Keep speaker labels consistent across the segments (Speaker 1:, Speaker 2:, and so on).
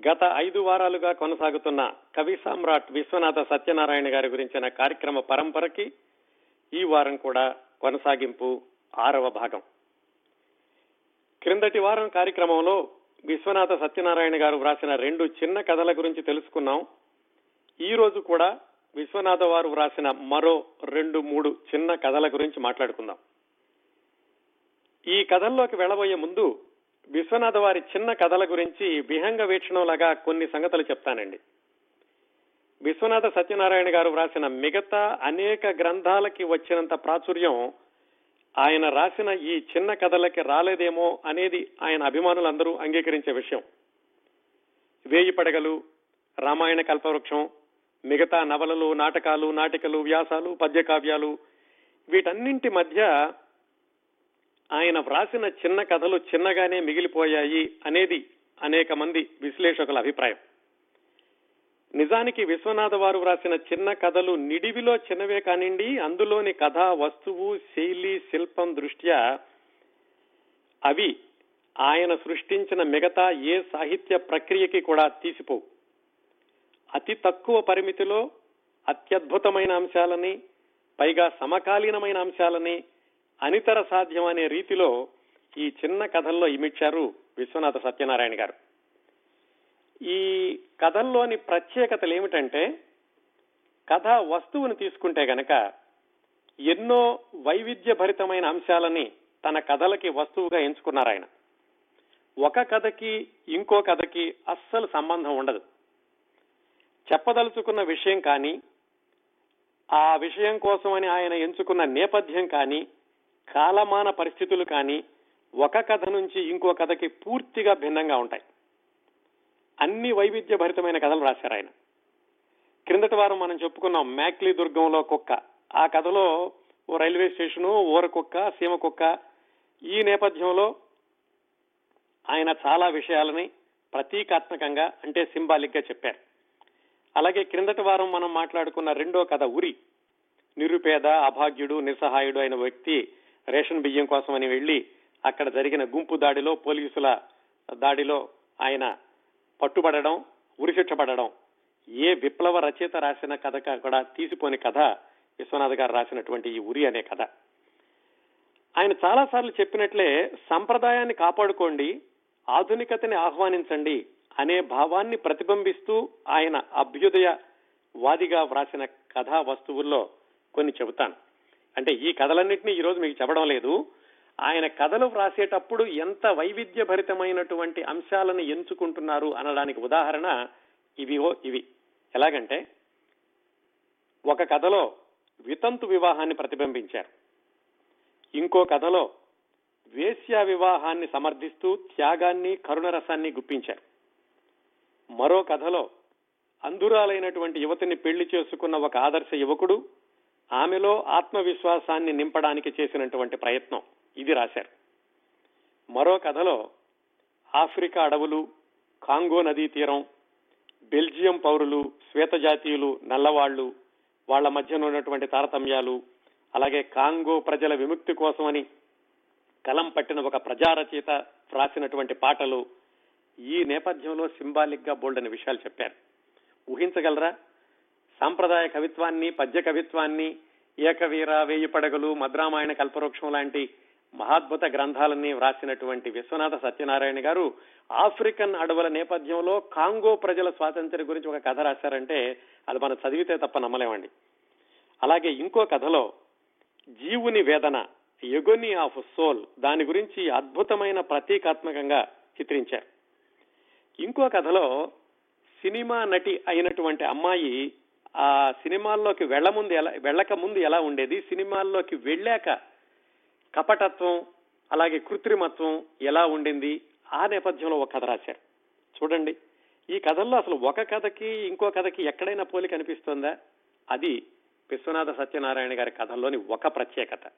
Speaker 1: గత ఐదు వారాలుగా కొనసాగుతున్న కవి సామ్రాట్ విశ్వనాథ సత్యనారాయణ గారి గురించిన కార్యక్రమ పరంపరకి ఈ వారం కూడా కొనసాగింపు ఆరవ భాగం. క్రిందటి వారం కార్యక్రమంలో విశ్వనాథ సత్యనారాయణ గారు వ్రాసిన రెండు చిన్న కథల గురించి తెలుసుకున్నాం. ఈ రోజు కూడా విశ్వనాథ వారు వ్రాసిన మరో రెండు మూడు చిన్న కథల గురించి మాట్లాడుకుందాం. ఈ కథల్లోకి వెళ్ళబోయే ముందు విశ్వనాథ వారి చిన్న కథల గురించి విహంగ వీక్షణంలాగా కొన్ని సంగతులు చెప్తానండి. విశ్వనాథ సత్యనారాయణ గారు వ్రాసిన మిగతా అనేక గ్రంథాలకి వచ్చినంత ప్రాచుర్యం ఆయన రాసిన ఈ చిన్న కథలకి రాలేదేమో అనేది ఆయన అభిమానులందరూ అంగీకరించే విషయం. వేయి పడగలు రామాయణ కల్పవృక్షం మిగతా నవలలు నాటకాలు నాటికలు వ్యాసాలు పద్యకావ్యాలు వీటన్నింటి మధ్య ఆయన వ్రాసిన చిన్న కథలు చిన్నగానే మిగిలిపోయాయి అనేది అనేక మంది విశ్లేషకుల అభిప్రాయం. నిజానికి విశ్వనాథ వారు వ్రాసిన చిన్న కథలు నిడివిలో చిన్నవే కానివ్వండి అందులోని కథ వస్తువు శైలి శిల్పం దృష్ట్యా అవి ఆయన సృష్టించిన మిగతా ఏ సాహిత్య ప్రక్రియకి కూడా తీసిపోవు. అతి తక్కువ పరిమితిలో అత్యద్భుతమైన అంశాలని పైగా సమకాలీనమైన అంశాలని అనితర సాధ్యం అనే రీతిలో ఈ చిన్న కథల్లో ఇమిడ్చారు విశ్వనాథ సత్యనారాయణ గారు. ఈ కథల్లోని ప్రత్యేకతలు ఏమిటంటే కథ వస్తువును తీసుకుంటే గనక ఎన్నో వైవిధ్య భరితమైన అంశాలని తన కథలకి వస్తువుగా ఎంచుకున్నారు ఆయన. ఒక కథకి ఇంకో కథకి అస్సలు సంబంధం ఉండదు. చెప్పదలుచుకున్న విషయం కానీ ఆ విషయం కోసమని ఆయన ఎంచుకున్న నేపథ్యం కానీ కాలమాన పరిస్థితులు కానీ ఒక కథ నుంచి ఇంకో కథకి పూర్తిగా భిన్నంగా ఉంటాయి. అన్ని వైవిధ్య భరితమైన కథలు రాశారు ఆయన. క్రిందటి వారం మనం చెప్పుకున్నాం మ్యాక్లీ దుర్గంలో కుక్క. ఆ కథలో ఓ రైల్వే స్టేషను ఊర కుక్క సీమ కుక్క. ఈ నేపథ్యంలో ఆయన చాలా విషయాలని ప్రతీకాత్మకంగా అంటే సింబాలిక్గా చెప్పారు. అలాగే క్రిందటి వారం మనం మాట్లాడుకున్న రెండో కథ ఉరి. నిరుపేద అభాగ్యుడు నిస్సహాయుడు అయిన వ్యక్తి రేషన్ బియ్యం కోసమని వెళ్ళి అక్కడ జరిగిన గుంపు దాడిలో పోలీసుల దాడిలో ఆయన పట్టుబడడం ఉరిశిక్ష పడడం ఏ విప్లవ రచయిత రాసిన కథ కూడా తీసిపోని కథ విశ్వనాథ్ గారు రాసినటువంటి ఈ ఉరి అనే కథ. ఆయన చాలాసార్లు చెప్పినట్లే సంప్రదాయాన్ని కాపాడుకోండి ఆధునికతని ఆహ్వానించండి అనే భావాన్ని ప్రతిబింబిస్తూ ఆయన అభ్యుదయ వాదిగా వ్రాసిన కథా వస్తువుల్లో కొన్ని చెబుతాను. అంటే ఈ కథలన్నింటినీ ఈ రోజు మీకు చెప్పడం లేదు. ఆయన కథలు వ్రాసేటప్పుడు ఎంత వైవిధ్య భరితమైనటువంటి అంశాలను ఎంచుకుంటున్నారు అనడానికి ఉదాహరణ ఇవివో ఇవి. ఎలాగంటే ఒక కథలో వితంతు వివాహాన్ని ప్రతిబింబించారు. ఇంకో కథలో వేశ్యా వివాహాన్ని సమర్థిస్తూ త్యాగాన్ని కరుణరసాన్ని గుప్పించారు. మరో కథలో అంధురాలైనటువంటి యువతిని పెళ్ళి చేసుకున్న ఒక ఆదర్శ యువకుడు ఆమెలో ఆత్మవిశ్వాసాన్ని నింపడానికి చేసినటువంటి ప్రయత్నం ఇది రాశారు. మరో కథలో ఆఫ్రికా అడవులు కాంగో నదీ తీరం బెల్జియం పౌరులు శ్వేతజాతీయులు నల్లవాళ్ళు వాళ్ళ మధ్యన ఉన్నటువంటి తారతమ్యాలు అలాగే కాంగో ప్రజల విముక్తి కోసమని కలం పట్టిన ఒక ప్రజారచయిత రాసినటువంటి పాటలు ఈ నేపథ్యంలో సింబాలిక్గా బోల్డని విషయాలు చెప్పారు. ఊహించగలరా? సాంప్రదాయ కవిత్వాన్ని పద్య కవిత్వాన్ని ఏకవీర వేయి పడగలు మద్రామాయణ కల్పవృక్షం లాంటి మహాద్భుత గ్రంథాలన్నీ వ్రాసినటువంటి విశ్వనాథ సత్యనారాయణ గారు ఆఫ్రికన్ అడవుల నేపథ్యంలో కాంగో ప్రజల స్వాతంత్ర్యం గురించి ఒక కథ రాశారంటే అది మనం చదివితే తప్ప నమ్మలేమండి. అలాగే ఇంకో కథలో జీవుని వేదన ఎగొని ఆఫ్ సోల్ దాని గురించి అద్భుతమైన ప్రతీకాత్మకంగా చిత్రించారు. ఇంకో కథలో సినిమా నటి అయినటువంటి అమ్మాయి ఆ సినిమాల్లోకి వెళ్ళ ముందు ఎలా వెళ్ళక ముందు ఎలా ఉండేది? సినిమాల్లోకి వెళ్ళాక కపటత్వం అలాగే కృత్రిమత్వం ఎలా ఉండింది? ఆ నేపథ్యంలో ఒక కథ రాశారు. చూడండి ఈ కథల్లో అసలు ఒక కథకి ఇంకో కథకి ఎక్కడైనా పోలి కనిపిస్తుందా అది విశ్వనాథ సత్యనారాయణ గారి కథల్లోని ఒక ప్రత్యేకత.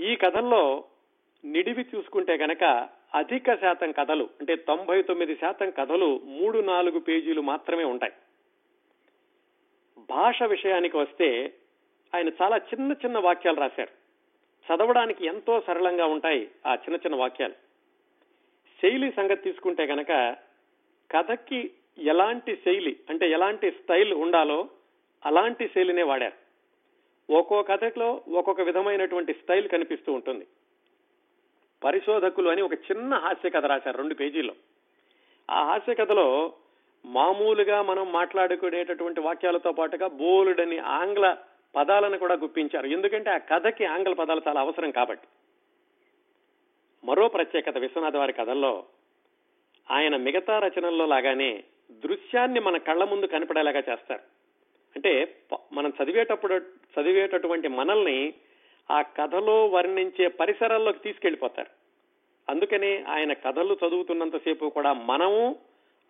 Speaker 1: ఈ కథల్లో నిడివి చూసుకుంటే గనక అధిక శాతం కథలు అంటే తొంభై తొమ్మిది శాతం కథలు మూడు నాలుగు పేజీలు మాత్రమే ఉంటాయి. భాష విషయానికి వస్తే ఆయన చాలా చిన్న చిన్న వాక్యాలు రాశారు. చదవడానికి ఎంతో సరళంగా ఉంటాయి ఆ చిన్న చిన్న వాక్యాలు. శైలి సంగతి తీసుకుంటే కనుక కథకి ఎలాంటి శైలి అంటే ఎలాంటి స్టైల్ ఉండాలో అలాంటి శైలినే వాడారు. ఒక్కో కథలో ఒక్కొక్క విధమైనటువంటి స్టైల్ కనిపిస్తూ ఉంటుంది. పరిశోధకులు అని ఒక చిన్న హాస్య కథ రాశారు రెండు పేజీల్లో. ఆ హాస్య కథలో మామూలుగా మనం మాట్లాడుకునేటటువంటి వాక్యాలతో పాటుగా బోలుడని ఆంగ్ల పదాలను కూడా గుప్పించారు. ఎందుకంటే ఆ కథకి ఆంగ్ల పదాలు చాలా అవసరం కాబట్టి. మరో ప్రత్యేకత విశ్వనాథ వారి కథల్లో ఆయన మిగతా రచనల్లో లాగానే దృశ్యాన్ని మన కళ్ళ ముందు కనపడేలాగా చేస్తారు. అంటే మనం చదివేటప్పుడు చదివేటటువంటి మనల్ని ఆ కథలో వర్ణించే పరిసరాల్లోకి తీసుకెళ్ళిపోతారు అందుకనే ఆయన కథలు చదువుతున్నంతసేపు కూడా మనము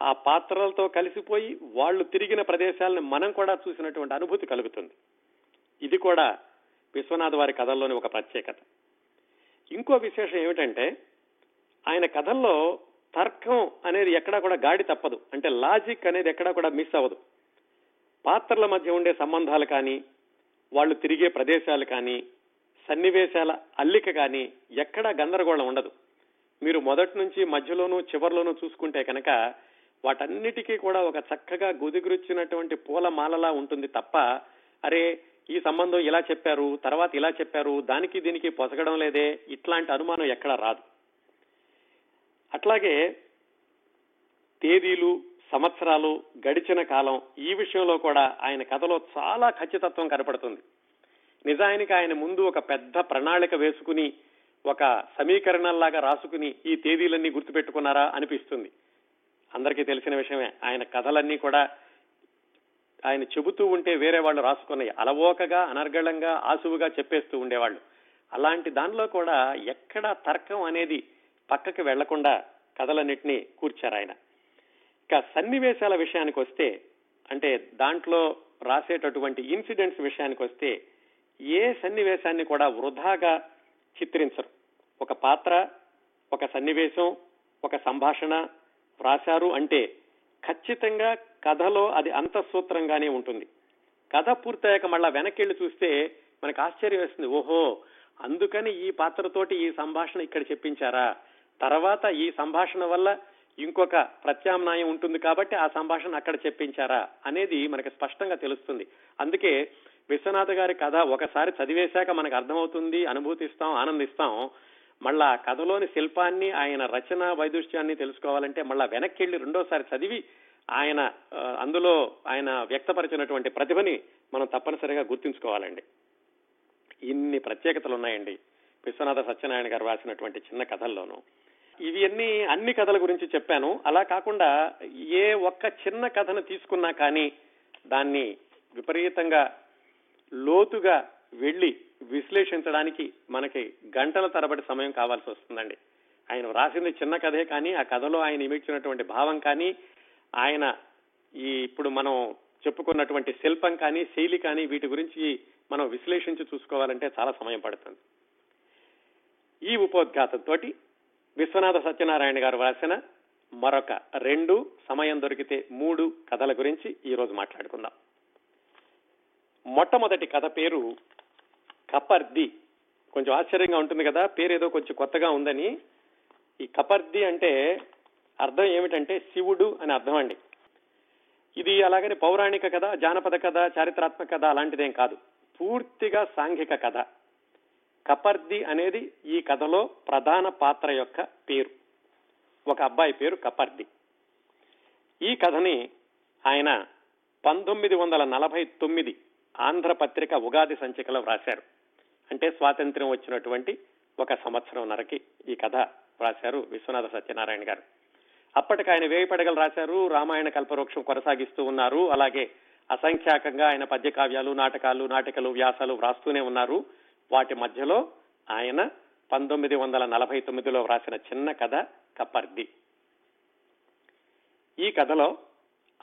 Speaker 1: ఆ పాత్రలతో కలిసిపోయి వాళ్ళు తిరిగిన ప్రదేశాలను మనం కూడా చూసినటువంటి అనుభూతి కలుగుతుంది. ఇది కూడా విశ్వనాథ్ వారి కథల్లోని ఒక ప్రత్యేకత. ఇంకో విశేషం ఏమిటంటే ఆయన కథల్లో తర్కం అనేది ఎక్కడా కూడా గాడి తప్పదు. అంటే లాజిక్ అనేది ఎక్కడా కూడా మిస్ అవ్వదు. పాత్రల మధ్య ఉండే సంబంధాలు కానీ వాళ్ళు తిరిగే ప్రదేశాలు కానీ సన్నివేశాల అల్లిక కానీ ఎక్కడా గందరగోళం ఉండదు. మీరు మొదటి నుంచి మధ్యలోనూ చివరిలోనూ చూసుకుంటే కనుక వాటన్నిటికీ కూడా ఒక చక్కగా గుదిగురుచ్చినటువంటి పూల మాలలా ఉంటుంది తప్ప అరే ఈ సంబంధం ఇలా చెప్పారు తర్వాత ఇలా చెప్పారు దానికి దీనికి పొసగడం లేదే ఇట్లాంటి అనుమానం ఎక్కడ రాదు. అట్లాగే తేదీలు సంవత్సరాలు గడిచిన కాలం ఈ విషయంలో కూడా ఆయన కథలో చాలా ఖచ్చితత్వం కనపడుతుంది. నిజానికి ఆయన ముందు ఒక పెద్ద ప్రణాళిక వేసుకుని ఒక సమీకరణంలాగా రాసుకుని ఈ తేదీలన్నీ గుర్తుపెట్టుకున్నారా అనిపిస్తుంది. అందరికీ తెలిసిన విషయమే. ఆయన కథలన్నీ కూడా ఆయన చెబుతూ ఉంటే వేరే వాళ్ళు రాసుకున్నాయి అలవోకగా అనర్గళంగా ఆసువుగా చెప్పేస్తూ ఉండేవాళ్ళు. అలాంటి దానిలో కూడా ఎక్కడ తర్కం అనేది పక్కకి వెళ్ళకుండా కథలన్నింటినీ కూర్చారు ఆయన. ఇక సన్నివేశాల విషయానికి వస్తే అంటే దాంట్లో రాసేటటువంటి ఇన్సిడెంట్స్ విషయానికి వస్తే ఏ సన్నివేశాన్ని కూడా వృధాగా చిత్రించరు. ఒక పాత్ర ఒక సన్నివేశం ఒక సంభాషణ రాశారు అంటే ఖచ్చితంగా కథలో అది అంతఃసూత్రంగానే ఉంటుంది. కథ పూర్తయ్యాక మళ్ళా వెనక్కి చూస్తే మనకు ఆశ్చర్యం వేస్తుంది. ఓహో అందుకని ఈ పాత్రతోటి ఈ సంభాషణ ఇక్కడ చెప్పించారా? తర్వాత ఈ సంభాషణ వల్ల ఇంకొక ప్రత్యామ్నాయం ఉంటుంది కాబట్టి ఆ సంభాషణ అక్కడ చెప్పించారా అనేది మనకి స్పష్టంగా తెలుస్తుంది. అందుకే విశ్వనాథ్ గారి కథ ఒకసారి చదివేశాక మనకు అర్థమవుతుంది అనుభూతిస్తాం ఆనందిస్తాం. మళ్ళా ఆ కథలోని శిల్పాన్ని ఆయన రచన వైదుష్యాన్ని తెలుసుకోవాలంటే మళ్ళా వెనక్కి వెళ్ళి రెండోసారి చదివి ఆయన అందులో ఆయన వ్యక్తపరిచినటువంటి ప్రతిభని మనం తప్పనిసరిగా గుర్తుంచుకోవాలండి. ఇన్ని ప్రత్యేకతలు ఉన్నాయండి విశ్వనాథ సత్యనారాయణ గారు రాసినటువంటి చిన్న కథల్లోనూ. ఇవన్నీ అన్ని కథల గురించి చెప్పాను. అలా కాకుండా ఏ ఒక్క చిన్న కథను తీసుకున్నా కానీ దాన్ని విపరీతంగా లోతుగా వెళ్ళి విశ్లేషించడానికి మనకి గంటల తరబడి సమయం కావాల్సి వస్తుందండి. ఆయన రాసింది చిన్న కథే కానీ ఆ కథలో ఆయన ఇమిడ్చినటువంటి భావం కానీ ఆయన ఈ ఇప్పుడు మనం చెప్పుకున్నటువంటి శిల్పం కానీ శైలి కానీ వీటి గురించి మనం విశ్లేషించి చూసుకోవాలంటే చాలా సమయం పడుతుంది. ఈ ఉపోద్ఘాతంతో విశ్వనాథ సత్యనారాయణ గారు రాసిన మరొక రెండు సమయం దొరికితే మూడు కథల గురించి ఈరోజు మాట్లాడుకుందాం. మొట్టమొదటి కథ పేరు కపర్ది. కొంచెం ఆశ్చర్యంగా ఉంటుంది కదా పేరు ఏదో కొంచెం కొత్తగా ఉందని. ఈ కపర్ది అంటే అర్థం ఏమిటంటే శివుడు అని అర్థం అండి. ఇది అలాగని పౌరాణిక కథ జానపద కథ చారిత్రాత్మక కథ అలాంటిదేం కాదు. పూర్తిగా సాంఘిక కథ. కపర్ది అనేది ఈ కథలో ప్రధాన పాత్ర యొక్క పేరు. ఒక అబ్బాయి పేరు కపర్ది. ఈ కథని ఆయన పంతొమ్మిది వందల నలభై తొమ్మిది ఆంధ్రపత్రిక ఉగాది సంచికలో వ్రాశారు. అంటే స్వాతంత్ర్యం వచ్చినటువంటి ఒక సంవత్సరంన్నరకి ఈ కథ వ్రాశారు విశ్వనాథ సత్యనారాయణ గారు. అప్పటికి ఆయన వేయి పడగలు రాశారు రామాయణ కల్పవృక్షం కొనసాగిస్తూ ఉన్నారు అలాగే అసంఖ్యాకంగా ఆయన పద్య కావ్యాలు నాటకాలు నాటికలు వ్యాసాలు వ్రాస్తూనే ఉన్నారు. వాటి మధ్యలో ఆయన పంతొమ్మిది వందల నలభై తొమ్మిదిలో వ్రాసిన చిన్న కథ కపర్ది. ఈ కథలో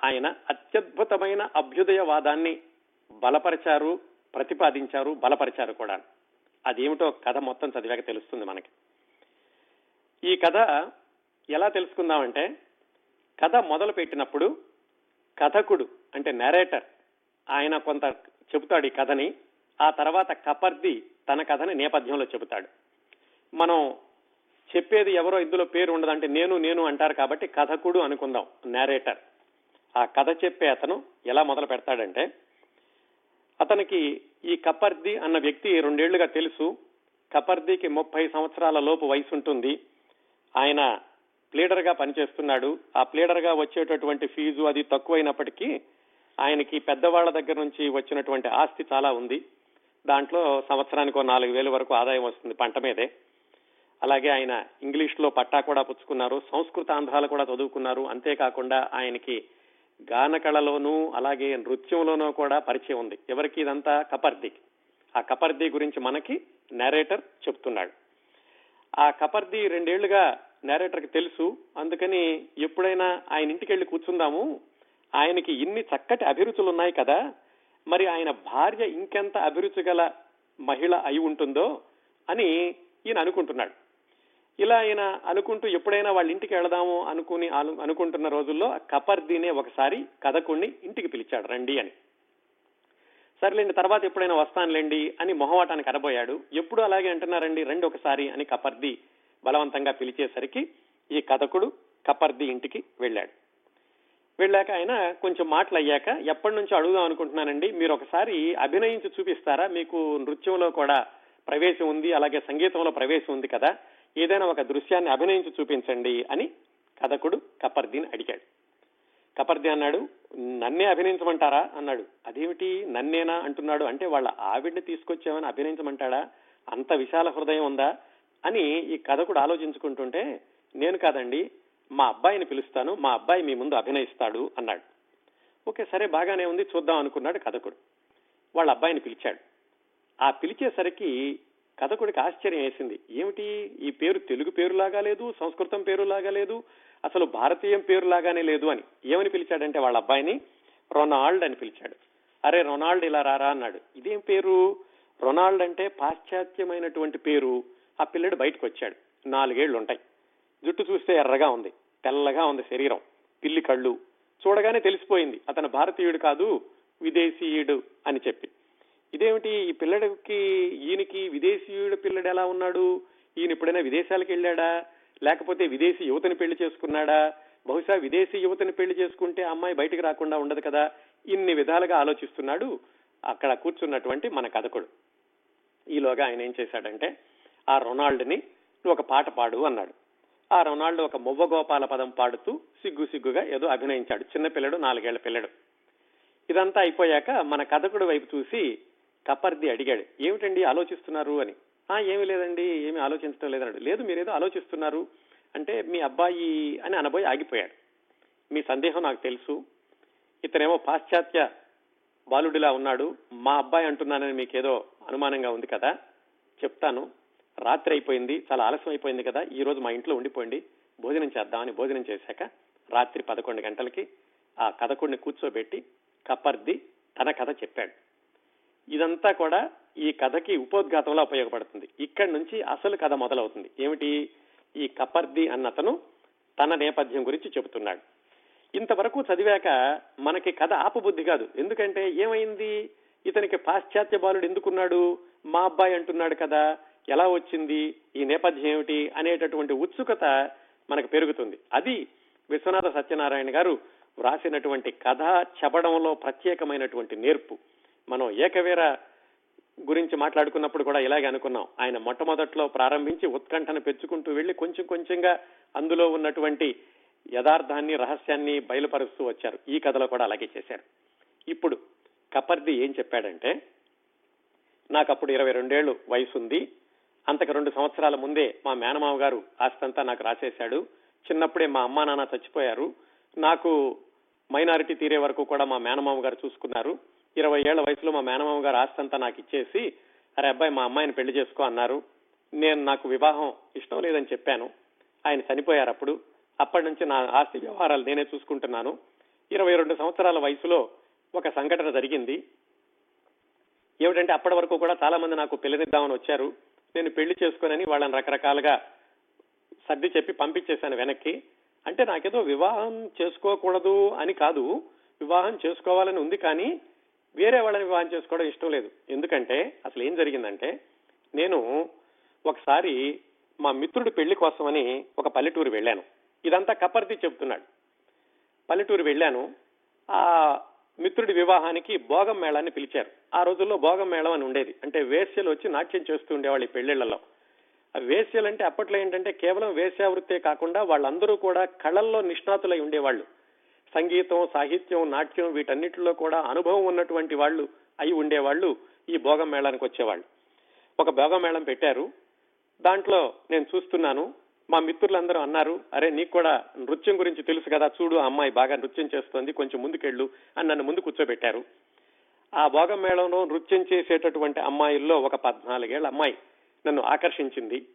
Speaker 1: ఆయన అత్యద్భుతమైన అభ్యుదయవాదాన్ని బలపరిచారు ప్రతిపాదించారు బలపరిచారు కూడా. అదేమిటో కథ మొత్తం చదివాక తెలుస్తుంది మనకి. ఈ కథ ఎలా తెలుసుకుందామంటే కథ మొదలు పెట్టినప్పుడు కథకుడు అంటే నెరేటర్ ఆయన కొంత చెబుతాడు ఈ కథని ఆ తర్వాత కపర్ది తన కథని నేపథ్యంలో చెబుతాడు. మనం చెప్పేది ఎవరో ఇందులో పేరు ఉండదంటే నేను నేను అంటారు కాబట్టి కథకుడు అనుకుందాం నేరేటర్ ఆ కథ చెప్పే అతను ఎలా మొదలు పెడతాడంటే అతనికి ఈ కపర్ది అన్న వ్యక్తి రెండేళ్ళుగా తెలుసు. కపర్దికి ముప్పై సంవత్సరాల లోపు వయసు ఉంటుంది. ఆయన ప్లీడర్గా పనిచేస్తున్నాడు. ఆ ప్లీడర్గా వచ్చేటటువంటి ఫీజు అది తక్కువైనప్పటికీ ఆయనకి పెద్దవాళ్ళ దగ్గర నుంచి వచ్చినటువంటి ఆస్తి చాలా ఉంది. దాంట్లో సంవత్సరానికి నాలుగు వేల వరకు ఆదాయం వస్తుంది పంట మీదే. అలాగే ఆయన ఇంగ్లీష్లో పట్టా కూడా పుచ్చుకున్నారు. సంస్కృత ఆంధ్రాలు కూడా చదువుకున్నారు. అంతేకాకుండా ఆయనకి గాన కళలోనూ అలాగే నృత్యంలోనూ కూడా పరిచయం ఉంది. ఎవరికి ఇదంతా కపర్ది? ఆ కపర్ది గురించి మనకి నేరేటర్ చెప్తున్నాడు. ఆ కపర్ది రెండేళ్ళుగా నేరేటర్కి తెలుసు. అందుకని ఎప్పుడైనా ఆయన ఇంటికి వెళ్ళి కూర్చుందాము. ఆయనకి ఇన్ని చక్కటి అభిరుచులు ఉన్నాయి కదా. మరి ఆయన భార్య ఇంకెంత అభిరుచి గల మహిళ అయి ఉంటుందో అని ఈయన అనుకుంటున్నాడు. ఇలా ఆయన అనుకుంటూ ఎప్పుడైనా వాళ్ళ ఇంటికి వెళదాము అనుకుని అనుకుంటున్న రోజుల్లో కపర్దీనే ఒకసారి కథకుణ్ణి ఇంటికి పిలిచాడు రండి అని. సర్లేండి తర్వాత ఎప్పుడైనా వస్తానులేండి అని మొహవాటానికి అనబోయాడు ఎప్పుడు అలాగే అంటున్నారండి రండి ఒకసారి అని కపర్ది బలవంతంగా పిలిచేసరికి ఈ కథకుడు కపర్ది ఇంటికి వెళ్ళాడు. వెళ్ళాక ఆయన కొంచెం మాటలు అయ్యాక ఎప్పటి నుంచో అడుగుదాం అనుకుంటున్నానండి మీరు ఒకసారి అభినయించి చూపిస్తారా? మీకు నృత్యంలో కూడా ప్రవేశం ఉంది అలాగే సంగీతంలో ప్రవేశం ఉంది కదా ఏదైనా ఒక దృశ్యాన్ని అభినయించి చూపించండి అని కథకుడు కపర్దీని అడిగాడు. కపర్ది అన్నాడు నన్నే అభినయించమంటారా? అన్నాడు. అదేమిటి? నన్నేనా? అంటున్నాడు. అంటే వాళ్ళ ఆవిడ్ని తీసుకొచ్చామని అభినయించమంటాడా? అంత విశాల హృదయం ఉందా? అని ఈ కథకుడు ఆలోచించుకుంటుంటే నేను కాదండి మా అబ్బాయిని పిలుస్తాను. మా అబ్బాయి మీ ముందు అభినయిస్తాడు అన్నాడు. ఓకే సరే బాగానే ఉంది చూద్దాం అనుకున్నాడు కథకుడు. వాళ్ళ అబ్బాయిని పిలిచాడు. ఆ పిలిచేసరికి కథకుడికి ఆశ్చర్యం వేసింది. ఏమిటి? ఈ పేరు తెలుగు పేరులాగా లేదు సంస్కృతం పేరులాగా లేదు అసలు భారతీయం పేరులాగానే లేదు అని. ఏమని పిలిచాడంటే వాళ్ళ అబ్బాయిని? రొనాల్డ్ అని పిలిచాడు. అరే రొనాల్డ్ ఇలా రారా అన్నాడు. ఇదేం పేరు? రొనాల్డ్ అంటే పాశ్చాత్యమైనటువంటి పేరు. ఆ పిల్లడు బయటకు వచ్చాడు నాలుగేళ్ళు ఉంటాయి జుట్టు చూస్తే ఎర్రగా ఉంది. తెల్లగా ఉంది శరీరం. పిల్లి కళ్ళు. చూడగానే తెలిసిపోయింది. అతను భారతీయుడు కాదు విదేశీయుడు అని చెప్పి. ఇదేమిటి? ఈ పిల్లడికి ఈయనకి విదేశీయుడు పిల్లడు ఎలా ఉన్నాడు? ఈయన ఎప్పుడైనా విదేశాలకు వెళ్ళాడా? లేకపోతే విదేశీ యువతని పెళ్ళి చేసుకున్నాడా? బహుశా విదేశీ యువతని పెళ్ళి చేసుకుంటే అమ్మాయి బయటికి రాకుండా ఉండదు కదా? ఇన్ని విధాలుగా ఆలోచిస్తున్నాడు. అక్కడ కూర్చున్నటువంటి మన కథకుడు. ఈలోగా ఆయన ఏం చేశాడంటే ఆ రొనాల్డ్ని నువ్వు ఒక పాట పాడు అన్నాడు. ఆ రొనాల్డ్ ఒక మువ్వగోపాల పదం పాడుతూ సిగ్గు సిగ్గుగా ఏదో అభినయించాడు. చిన్న పిల్లడు నాలుగేళ్ళ పిల్లడు. ఇదంతా అయిపోయాక మన కథకుడు వైపు చూసి కపర్ది అడిగాడు ఏమిటండి ఆలోచిస్తున్నారు? అని. ఆ ఏమి లేదండి ఏమి ఆలోచించడం లేదన్నాడు. లేదు మీరేదో ఆలోచిస్తున్నారు అంటే మీ అబ్బాయి అని అనబోయి ఆగిపోయాడు. మీ సందేహం నాకు తెలుసు. ఇతనేమో పాశ్చాత్య బాలుడిలా ఉన్నాడు. మా అబ్బాయి అంటున్నానని మీకేదో అనుమానంగా ఉంది కదా. చెప్తాను. రాత్రి అయిపోయింది చాలా ఆలస్యం అయిపోయింది కదా. ఈ రోజు మా ఇంట్లో ఉండిపోండి. భోజనం చేద్దామని భోజనం చేశాక రాత్రి పదకొండు గంటలకి ఆ కథకుడిని కూర్చోబెట్టి కపర్ది తన కథ చెప్పాడు. ఇదంతా కూడా ఈ కథకి ఉపోద్ఘాతంలో ఉపయోగపడుతుంది. ఇక్కడి నుంచి అసలు కథ మొదలవుతుంది. ఏమిటి? ఈ కపర్ది అన్నతను తన నేపథ్యం గురించి చెబుతున్నాడు. ఇంతవరకు చదివాక మనకి కథ ఆపబుద్ధి కాదు. ఎందుకంటే ఏమైంది? ఇతనికి పాశ్చాత్య బాలుడు ఎందుకున్నాడు? మా అబ్బాయి అంటున్నాడు కదా ఎలా వచ్చింది? ఈ నేపథ్యం ఏమిటి? అనేటటువంటి ఉత్సుకత మనకు పెరుగుతుంది. అది విశ్వనాథ సత్యనారాయణ గారు వ్రాసినటువంటి కథ చెప్పడంలో ప్రత్యేకమైనటువంటి నేర్పు. మనం ఏకవీర గురించి మాట్లాడుకున్నప్పుడు కూడా ఇలాగే అనుకున్నాం. ఆయన మొట్టమొదట్లో ప్రారంభించి ఉత్కంఠను పెంచుకుంటూ వెళ్ళి కొంచెం కొంచెంగా అందులో ఉన్నటువంటి యథార్థాన్ని రహస్యాన్ని బయలుపరుస్తూ వచ్చారు. ఈ కథలో కూడా అలాగే చేశారు. ఇప్పుడు కపర్ది ఏం చెప్పాడంటే నాకు అప్పుడు ఇరవై రెండేళ్ళు వయసు ఉంది అంతకు రెండు సంవత్సరాల ముందే మా మేనమావ గారు ఆస్తంతా నాకు రాసేశాడు. చిన్నప్పుడే మా అమ్మా నాన్న చచ్చిపోయారు. నాకు మైనారిటీ తీరే వరకు కూడా మా మేనమామ గారు చూసుకున్నారు. ఇరవై ఏళ్ళ వయసులో మా మేనమామ గారు ఆస్తంతా నాకు ఇచ్చేసి అరే అబ్బాయి మా అమ్మాయిని పెళ్ళి చేసుకో అన్నారు. నేను నాకు వివాహం ఇష్టం లేదని చెప్పాను. ఆయన చనిపోయారు అప్పుడు. అప్పటి నుంచి నా ఆస్తి వ్యవహారాలు నేనే చూసుకుంటున్నాను. ఇరవై రెండు సంవత్సరాల వయసులో ఒక సంఘటన జరిగింది. ఏమిటంటే అప్పటి వరకు కూడా చాలా మంది నాకు పెళ్ళినిద్దామని వచ్చారు. నేను పెళ్ళి చేసుకోనని వాళ్ళని రకరకాలుగా సర్ది చెప్పి పంపించేశాను వెనక్కి. అంటే నాకేదో వివాహం చేసుకోకూడదు అని కాదు. వివాహం చేసుకోవాలని ఉంది కానీ వేరే వాళ్ళని వివాహం చేసుకోవడం ఇష్టం లేదు. ఎందుకంటే అసలు ఏం జరిగిందంటే నేను ఒకసారి మా మిత్రుడి పెళ్ళి కోసమని ఒక పల్లెటూరు వెళ్ళాను. ఇదంతా కపర్ది చెప్తున్నాడు పల్లెటూరు వెళ్ళాను. ఆ మిత్రుడి వివాహానికి భోగం మేళాన్ని పిలిచారు. ఆ రోజుల్లో భోగం మేళం అని ఉండేది. అంటే వేశ్యలు వచ్చి నాట్యం చేస్తూ ఉండేవాళ్ళు ఈ పెళ్ళిళ్ళలో ఆ వేశ్యలు అంటే అప్పట్లో ఏంటంటే కేవలం వేశ్యావృత్తే కాకుండా వాళ్ళందరూ కూడా కళల్లో నిష్ణాతులై ఉండేవాళ్ళు. సంగీతం సాహిత్యం నాట్యం వీటన్నిటిలో కూడా అనుభవం ఉన్నటువంటి వాళ్ళు అయి ఉండేవాళ్ళు ఈ భోగం మేళానికి వచ్చేవాళ్ళు. ఒక భోగం మేళం పెట్టారు. దాంట్లో నేను చూస్తున్నాను. మా మిత్రులందరూ అన్నారు అరే నీకు కూడా నృత్యం గురించి తెలుసు కదా చూడు ఆ అమ్మాయి బాగా నృత్యం చేస్తోంది కొంచెం ముందుకెళ్ళు అని నన్ను ముందు కూర్చోబెట్టారు. ఆ భోగం మేళంలో నృత్యం చేసేటటువంటి అమ్మాయిల్లో ఒక పద్నాలుగేళ్ళ అమ్మాయి నన్ను ఆకర్షించింది.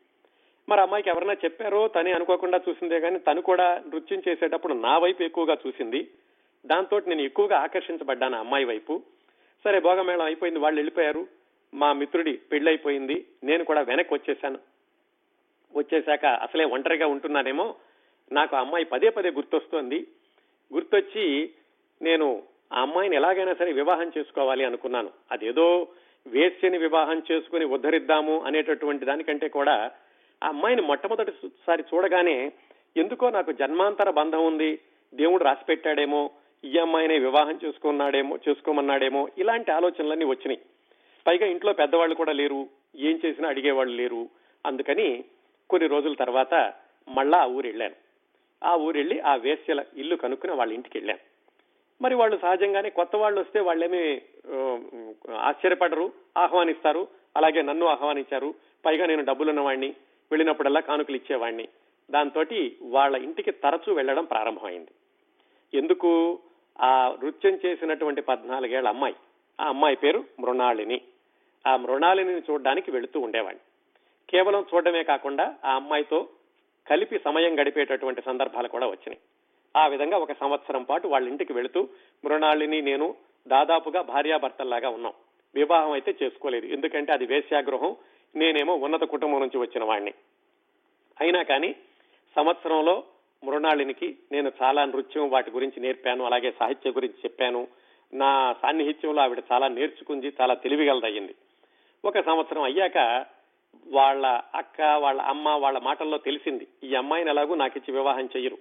Speaker 1: మరి అమ్మాయికి ఎవరైనా చెప్పారో తనే అనుకోకుండా చూసిందే కానీ తను కూడా నృత్యం చేసేటప్పుడు నా వైపు ఎక్కువగా చూసింది. దాంతో నేను ఎక్కువగా ఆకర్షించబడ్డాను అమ్మాయి వైపు. సరే భోగమేళం అయిపోయింది వాళ్ళు వెళ్ళిపోయారు. మా మిత్రుడి పెళ్ళైపోయింది నేను కూడా వెనక్కి వచ్చేసాను. వచ్చేశాక అసలే ఒంటరిగా ఉంటున్నానేమో నాకు ఆ అమ్మాయి పదే పదే గుర్తొస్తోంది. గుర్తొచ్చి నేను ఆ అమ్మాయిని ఎలాగైనా సరే వివాహం చేసుకోవాలి అనుకున్నాను. అదేదో వేస్యని వివాహం చేసుకుని ఉద్ధరిద్దాము అనేటటువంటి దానికంటే కూడా ఆ అమ్మాయిని మొట్టమొదటిసారి చూడగానే ఎందుకో నాకు జన్మాంతర బంధం ఉంది దేవుడు రాసి పెట్టాడేమో ఈ అమ్మాయినే వివాహం చేసుకున్నాడేమో చేసుకోమన్నాడేమో ఇలాంటి ఆలోచనలన్నీ వచ్చినాయి. పైగా ఇంట్లో పెద్దవాళ్ళు కూడా లేరు ఏం చేసినా అడిగేవాళ్ళు లేరు. అందుకని కొన్ని రోజుల తర్వాత మళ్ళా ఆ ఊరు వెళ్ళాను ఆ ఊరు వెళ్ళి ఆ వేశ్యల ఇల్లు కనుక్కుని వాళ్ళ ఇంటికి వెళ్ళాను. మరి వాళ్ళు సహజంగానే కొత్త వాళ్ళు వస్తే వాళ్ళేమి ఆశ్చర్యపడరు ఆహ్వానిస్తారు. అలాగే నన్ను ఆహ్వానించారు. పైగా నేను డబ్బులున్న వాడిని వెళ్ళినప్పుడల్లా కానుకలు ఇచ్చేవాడిని దాంతో వాళ్ళ ఇంటికి తరచూ వెళ్ళడం ప్రారంభమైంది. ఎందుకు? ఆ నృత్యం చేసినటువంటి పద్నాలుగేళ్ళ అమ్మాయి. ఆ అమ్మాయి పేరు మృణాళిని. ఆ మృణాళిని చూడడానికి వెళుతూ ఉండేవాడిని కేవలం చూడడమే కాకుండా ఆ అమ్మాయితో కలిపి సమయం గడిపేటటువంటి సందర్భాలు కూడా వచ్చినాయి. ఆ విధంగా ఒక సంవత్సరం పాటు వాళ్ళ ఇంటికి వెళుతూ మృణాళిని నేను దాదాపుగా భార్యాభర్తల్లాగా ఉన్నాం. వివాహం అయితే చేసుకోలేదు. ఎందుకంటే అది వేశ్యాగృహం. నేనేమో ఉన్నత కుటుంబం నుంచి వచ్చిన వాడిని అయినా కానీ సంవత్సరంలో మృణాళినికి నేను చాలా నృత్యం వాటి గురించి నేర్పాను అలాగే సాహిత్యం గురించి చెప్పాను. నా సాన్నిహిత్యంలో ఆవిడ చాలా నేర్చుకుంది చాలా తెలివిగలదయ్యింది. ఒక సంవత్సరం అయ్యాక వాళ్ళ అక్క వాళ్ళ అమ్మ వాళ్ళ మాటల్లో తెలిసింది ఈ అమ్మాయిని ఎలాగూ నాకిచ్చి వివాహం చెయ్యరు.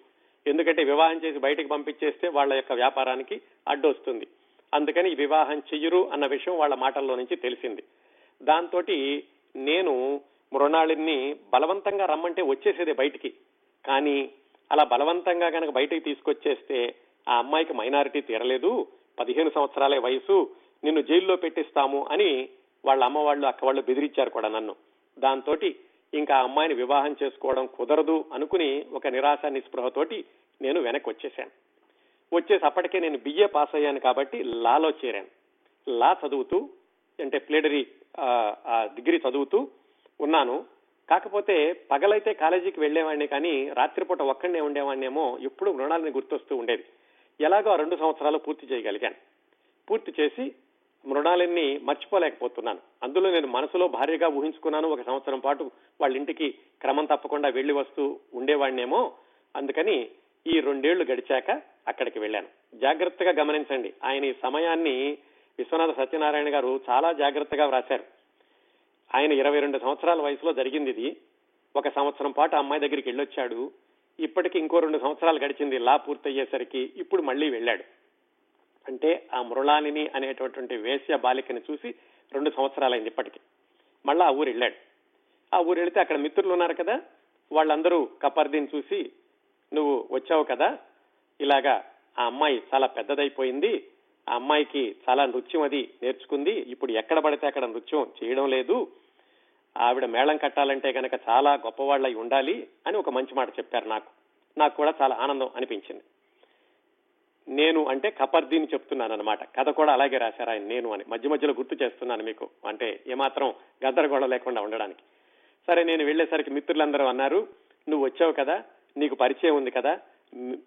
Speaker 1: ఎందుకంటే వివాహం చేసి బయటకు పంపించేస్తే వాళ్ళ యొక్క వ్యాపారానికి అడ్డొస్తుంది. అందుకని వివాహం చెయ్యరు అన్న విషయం వాళ్ళ మాటల్లో నుంచి తెలిసింది. దాంతో నేను మృణాళిని బలవంతంగా రమ్మంటే వచ్చేసేదే బయటికి. కానీ అలా బలవంతంగా కనుక బయటికి తీసుకొచ్చేస్తే ఆ అమ్మాయికి మైనారిటీ తీరలేదు. పదిహేను సంవత్సరాలే వయసు. నిన్ను జైల్లో పెట్టిస్తాము అని వాళ్ళ అమ్మ వాళ్ళు అక్క వాళ్ళు బెదిరించారు కూడా నన్ను. దాంతో ఇంకా ఆ అమ్మాయిని వివాహం చేసుకోవడం కుదరదు అనుకుని ఒక నిరాశ నిస్పృహతోటి నేను వెనక్కి వచ్చేసాను వచ్చేసి అప్పటికే నేను బిఏ పాస్ అయ్యాను కాబట్టి లాలో చేరాను. లా చదువుతూ అంటే ప్లేడరీ డిగ్రీ చదువుతూ ఉన్నాను. కాకపోతే పగలైతే కాలేజీకి వెళ్ళేవాడిని కానీ రాత్రిపూట ఒక్కడనే ఉండేవాడినేమో ఎప్పుడు మృణాలని గుర్తొస్తూ ఉండేది. ఎలాగో ఆ రెండు సంవత్సరాలు పూర్తి చేయగలిగాను. పూర్తి చేసి మృణాలన్నీ మర్చిపోలేకపోతున్నాను. అందులో నేను మనసులో భార్యగా ఊహించుకున్నాను. ఒక సంవత్సరం పాటు వాళ్ళ ఇంటికి క్రమం తప్పకుండా వెళ్ళి వస్తూ ఉండేవాడినేమో. అందుకని ఈ రెండేళ్ళు గడిచాక అక్కడికి వెళ్ళాను. జాగ్రత్తగా గమనించండి. ఆయన ఈ సమయాన్ని విశ్వనాథ సత్యనారాయణ గారు చాలా జాగ్రత్తగా వ్రాశారు. ఆయన ఇరవై రెండు సంవత్సరాల వయసులో జరిగింది ఇది. ఒక సంవత్సరం పాటు ఆ అమ్మాయి దగ్గరికి వెళ్ళొచ్చాడు. ఇప్పటికి ఇంకో రెండు సంవత్సరాలు గడిచింది. లా పూర్తయ్యేసరికి ఇప్పుడు మళ్ళీ వెళ్ళాడు. అంటే ఆ మృళాలిని అనేటటువంటి వేశ్య బాలికని చూసి రెండు సంవత్సరాలైంది ఇప్పటికి. మళ్ళా ఆ ఊరు వెళ్ళాడు. ఆ ఊరు వెళితే అక్కడ మిత్రులు ఉన్నారు కదా? వాళ్ళందరూ కపర్దీని చూసి నువ్వు వచ్చావు కదా? ఇలాగా ఆ అమ్మాయి చాలా పెద్దదైపోయింది. ఆ అమ్మాయికి చాలా నృత్యం అది నేర్చుకుంది. ఇప్పుడు ఎక్కడ పడితే అక్కడ నృత్యం చేయడం లేదు. ఆవిడ మేళం కట్టాలంటే కనుక చాలా గొప్పవాళ్ళై ఉండాలి అని ఒక మంచి మాట చెప్పారు నాకు. నాకు కూడా చాలా ఆనందం అనిపించింది. నేను అంటే కపర్దీని చెప్తున్నాను అనమాట కథ కూడా అలాగే రాశారు ఆయన నేను అని. మధ్య మధ్యలో గుర్తు చేస్తున్నాను మీకు. అంటే ఏమాత్రం గద్దరగోళం లేకుండా ఉండడానికి. సరే నేను వెళ్ళేసరికి మిత్రులందరూ అన్నారు నువ్వు వచ్చావు కదా నీకు పరిచయం ఉంది కదా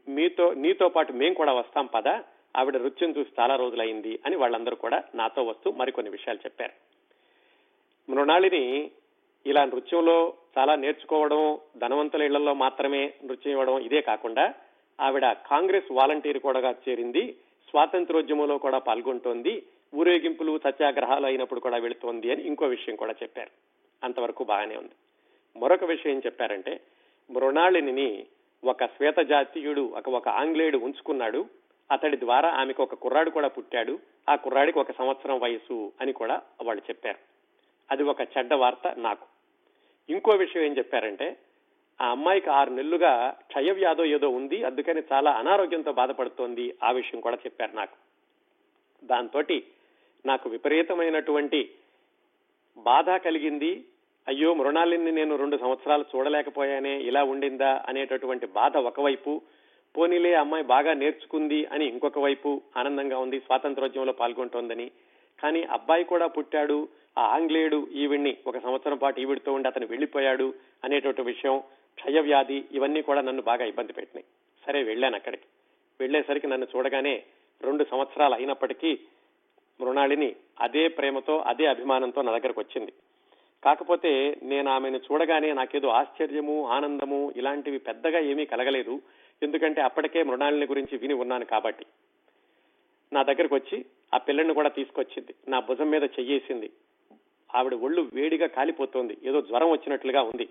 Speaker 1: మీతో నీతో పాటు మేం కూడా వస్తాం పదా. ఆవిడ నృత్యం చూసి చాలా రోజులైంది అని వాళ్ళందరూ కూడా నాతో వస్తూ మరికొన్ని విషయాలు చెప్పారు. మృణాళిని ఇలా నృత్యంలో చాలా నేర్చుకోవడం ధనవంతుల ఇళ్ళలో మాత్రమే నృత్యం ఇవ్వడం ఇదే కాకుండా ఆవిడ కాంగ్రెస్ వాలంటీర్ కూడా చేరింది స్వాతంత్రోద్యమంలో కూడా పాల్గొంటోంది ఊరేగింపులు సత్యాగ్రహాలు అయినప్పుడు కూడా వెళుతోంది అని ఇంకో విషయం కూడా చెప్పారు. అంతవరకు బాగానే ఉంది. మరొక విషయం చెప్పారంటే మృణాళిని ఒక శ్వేత జాతీయుడు ఒక ఒక ఆంగ్లేయుడు ఉంచుకున్నాడు. అతడి ద్వారా ఆమెకు ఒక కుర్రాడు కూడా పుట్టాడు. ఆ కుర్రాడికి ఒక సంవత్సరం వయసు అని కూడా వాళ్ళు చెప్పారు. అది ఒక చెడ్డ వార్త నాకు. ఇంకో విషయం ఏం చెప్పారంటే ఆ అమ్మాయికి ఆరు నెలలుగా క్షయ వ్యాధో ఏదో ఉంది అందుకని చాలా అనారోగ్యంతో బాధపడుతోంది ఆ విషయం కూడా చెప్పారు నాకు. దాంతో నాకు విపరీతమైనటువంటి బాధ కలిగింది. అయ్యో మృణాలిని నేను రెండు సంవత్సరాలు చూడలేకపోయానే ఇలా ఉండిందా అనేటటువంటి బాధ ఒకవైపు పోనీలే అమ్మాయి బాగా నేర్చుకుంది అని ఇంకొక వైపు ఆనందంగా ఉంది స్వాతంత్రోద్యమంలో పాల్గొంటోందని. కానీ అబ్బాయి కూడా పుట్టాడు ఆ ఆంగ్లేయుడు ఈవిడ్ని ఒక సంవత్సరం పాటు ఈవిడితో ఉండి అతను వెళ్ళిపోయాడు అనేటువంటి విషయం క్షయ వ్యాధి ఇవన్నీ కూడా నన్ను బాగా ఇబ్బంది పెట్టినాయి. సరే వెళ్ళాను అక్కడికి. వెళ్ళేసరికి నన్ను చూడగానే రెండు సంవత్సరాలు అయినప్పటికీ మృణాళిని అదే ప్రేమతో అదే అభిమానంతో నా దగ్గరకు వచ్చింది. కాకపోతే నేను ఆమెను చూడగానే నాకేదో ఆశ్చర్యము ఆనందము ఇలాంటివి పెద్దగా ఏమీ కలగలేదు. ఎందుకంటే అప్పటికే మృణాలిని గురించి విని ఉన్నాను కాబట్టి. నా దగ్గరకు వచ్చి ఆ పిల్లని కూడా తీసుకొచ్చింది. నా భుజం మీద చెయ్యేసింది. ఆవిడ ఒళ్ళు వేడిగా కాలిపోతోంది. ఏదో జ్వరం వచ్చినట్లుగా ఉంది.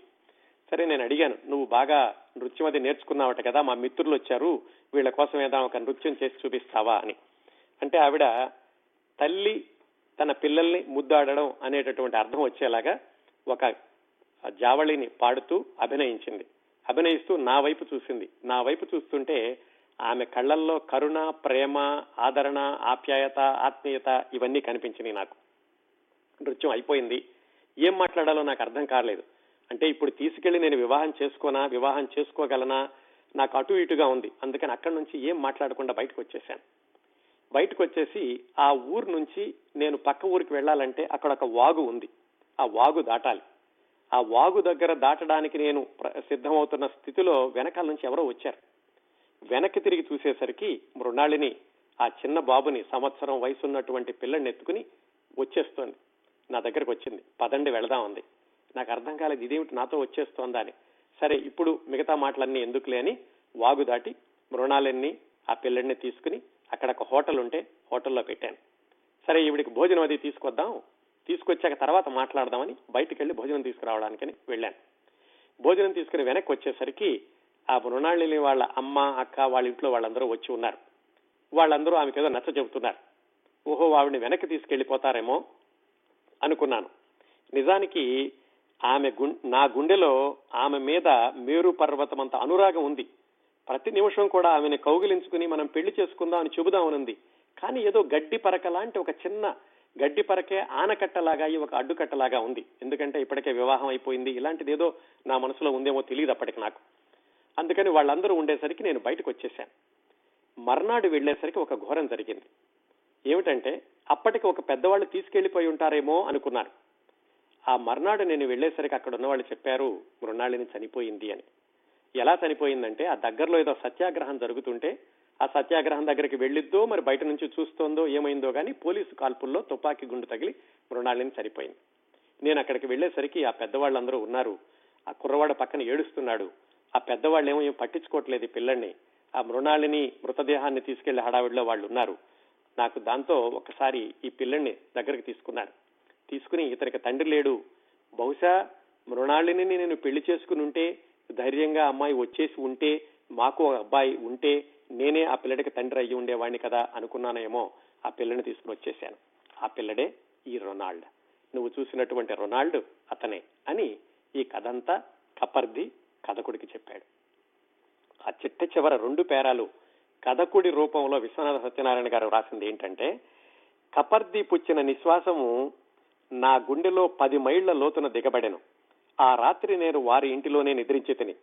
Speaker 1: సరే నేను అడిగాను నువ్వు బాగా నృత్యం అది నేర్చుకున్నావట కదా మా మిత్రులు వచ్చారు వీళ్ళ కోసం ఏదైనా ఒక నృత్యం చేసి చూపిస్తావా? అని. అంటే ఆవిడ తల్లి తన పిల్లల్ని ముద్దాడడం అనేటటువంటి అర్థం వచ్చేలాగా ఒక జావళిని పాడుతూ అభినయించింది. అభినయిస్తూ నా వైపు చూసింది. నా వైపు చూస్తుంటే ఆమె కళ్ళల్లో కరుణ ప్రేమ ఆదరణ ఆప్యాయత ఆత్మీయత ఇవన్నీ కనిపించినాయి నాకు. నృత్యం అయిపోయింది. ఏం మాట్లాడాలో నాకు అర్థం కాలేదు. అంటే ఇప్పుడు తీసుకెళ్ళి నేను వివాహం చేసుకోనా వివాహం చేసుకోగలనా? నాకు అటు ఇటుగా ఉంది. అందుకని అక్కడి నుంచి ఏం మాట్లాడకుండా బయటకు వచ్చేసాను బయటకు వచ్చేసి ఆ ఊరు నుంచి నేను పక్క ఊరికి వెళ్ళాలంటే అక్కడ ఒక వాగు ఉంది. ఆ వాగు దాటాలి. ఆ వాగు దగ్గర దాటడానికి నేను సిద్ధమవుతున్న స్థితిలో వెనకాల నుంచి ఎవరో వచ్చారు. వెనక్కి తిరిగి చూసేసరికి మృణాళిని ఆ చిన్న బాబుని సంవత్సరం వయసున్నటువంటి పిల్లని ఎత్తుకుని వచ్చేస్తోంది. నా దగ్గరకు వచ్చింది. పదండి వెళదాం ఉంది నాకు అర్థం కాలేదు ఇదేమిటి నాతో వచ్చేస్తోందా అని. సరే ఇప్పుడు మిగతా మాటలన్నీ ఎందుకులే అని వాగు దాటి మృణాలన్నీ ఆ పిల్లడిని తీసుకుని అక్కడ ఒక హోటల్ ఉంటే హోటల్లో పెట్టాను. సరే ఈవిడికి భోజనం అది తీసుకొద్దాం. తీసుకొచ్చాక తర్వాత మాట్లాడదామని బయటకు వెళ్ళి భోజనం తీసుకురావడానికని వెళ్ళాను. భోజనం తీసుకుని వెనక్కి వచ్చేసరికి ఆ మృణాళిని వాళ్ళ అమ్మ అక్క వాళ్ళ ఇంట్లో వాళ్ళందరూ వచ్చి ఉన్నారు. వాళ్ళందరూ ఆమెకు ఏదో నచ్చ చెబుతున్నారు. ఓహో ఆవిడని వెనక్కి తీసుకెళ్ళిపోతారేమో అనుకున్నాను. నిజానికి ఆమె నా గుండెలో ఆమె మీద మేరు పర్వతం అంత అనురాగం ఉంది. ప్రతి నిమిషం కూడా ఆమెను కౌగిలించుకుని మనం పెళ్ళి చేసుకుందాం అని చెబుదామనుంది. కానీ ఏదో గడ్డి పరక లాంటి ఒక చిన్న గడ్డి పరకే ఆనకట్టలాగా ఒక అడ్డుకట్టలాగా ఉంది. ఎందుకంటే ఇప్పటికే వివాహం అయిపోయింది. ఇలాంటిది ఏదో నా మనసులో ఉందేమో తెలియదు అప్పటికి నాకు. అందుకని వాళ్ళందరూ ఉండేసరికి నేను బయటకు వచ్చేసాను మర్నాడు వెళ్ళేసరికి ఒక ఘోరం జరిగింది. ఏమిటంటే అప్పటికి ఒక పెద్దవాళ్ళు తీసుకెళ్ళిపోయి ఉంటారేమో అనుకున్నారు. ఆ మర్నాడు నేను వెళ్ళేసరికి అక్కడ ఉన్న వాళ్ళు చెప్పారు మృణాళిని చనిపోయింది అని. ఎలా చనిపోయిందంటే ఆ దగ్గరలో ఏదో సత్యాగ్రహం జరుగుతుంటే ఆ సత్యాగ్రహం దగ్గరికి వెళ్ళిద్దో మరి బయట నుంచి చూస్తోందో ఏమైందో కానీ పోలీసు కాల్పుల్లో తుపాకీ గుండు తగిలి మృణాళిని చనిపోయింది నేను అక్కడికి వెళ్ళేసరికి ఆ పెద్దవాళ్ళందరూ ఉన్నారు. ఆ కుర్రవాడ పక్కన ఏడుస్తున్నాడు. ఆ పెద్దవాళ్ళు ఏమో ఏం పట్టించుకోవట్లేదు ఈ పిల్లల్ని ఆ మృణాళిని మృతదేహాన్ని తీసుకెళ్ళి హడావిడిలో వాళ్ళు ఉన్నారు నాకు దాంతో ఒకసారి ఈ పిల్లల్ని దగ్గరికి తీసుకున్నారు. తీసుకుని ఇతనికి తండ్రి లేడు. బహుశా మృణాళిని నేను పెళ్ళి చేసుకుని ఉంటే ధైర్యంగా అమ్మాయి వచ్చేసి ఉంటే మాకు ఒక అబ్బాయి ఉంటే నేనే ఆ పిల్లడికి తండ్రి అయ్యి ఉండేవాడిని కదా అనుకున్నానేమో ఆ పిల్లని తీసుకుని వచ్చేసాను ఆ పిల్లడే ఈ రొనాల్డ్. నువ్వు చూసినటువంటి రొనాల్డ్ అతనే అని ఈ కథంతా కపర్ది కథకుడికి చెప్పాడు. ఆ చిట్ట చివర రెండు పేరాలు కథకుడి రూపంలో విశ్వనాథ సత్యనారాయణ గారు రాసింది ఏంటంటే కపర్ది పుచ్చిన నిశ్వాసము నా గుండెలో పది మైళ్ళ లోతున దిగబడెను. ఆ రాత్రి నేను వారి ఇంటిలోనే నిద్రించి తిని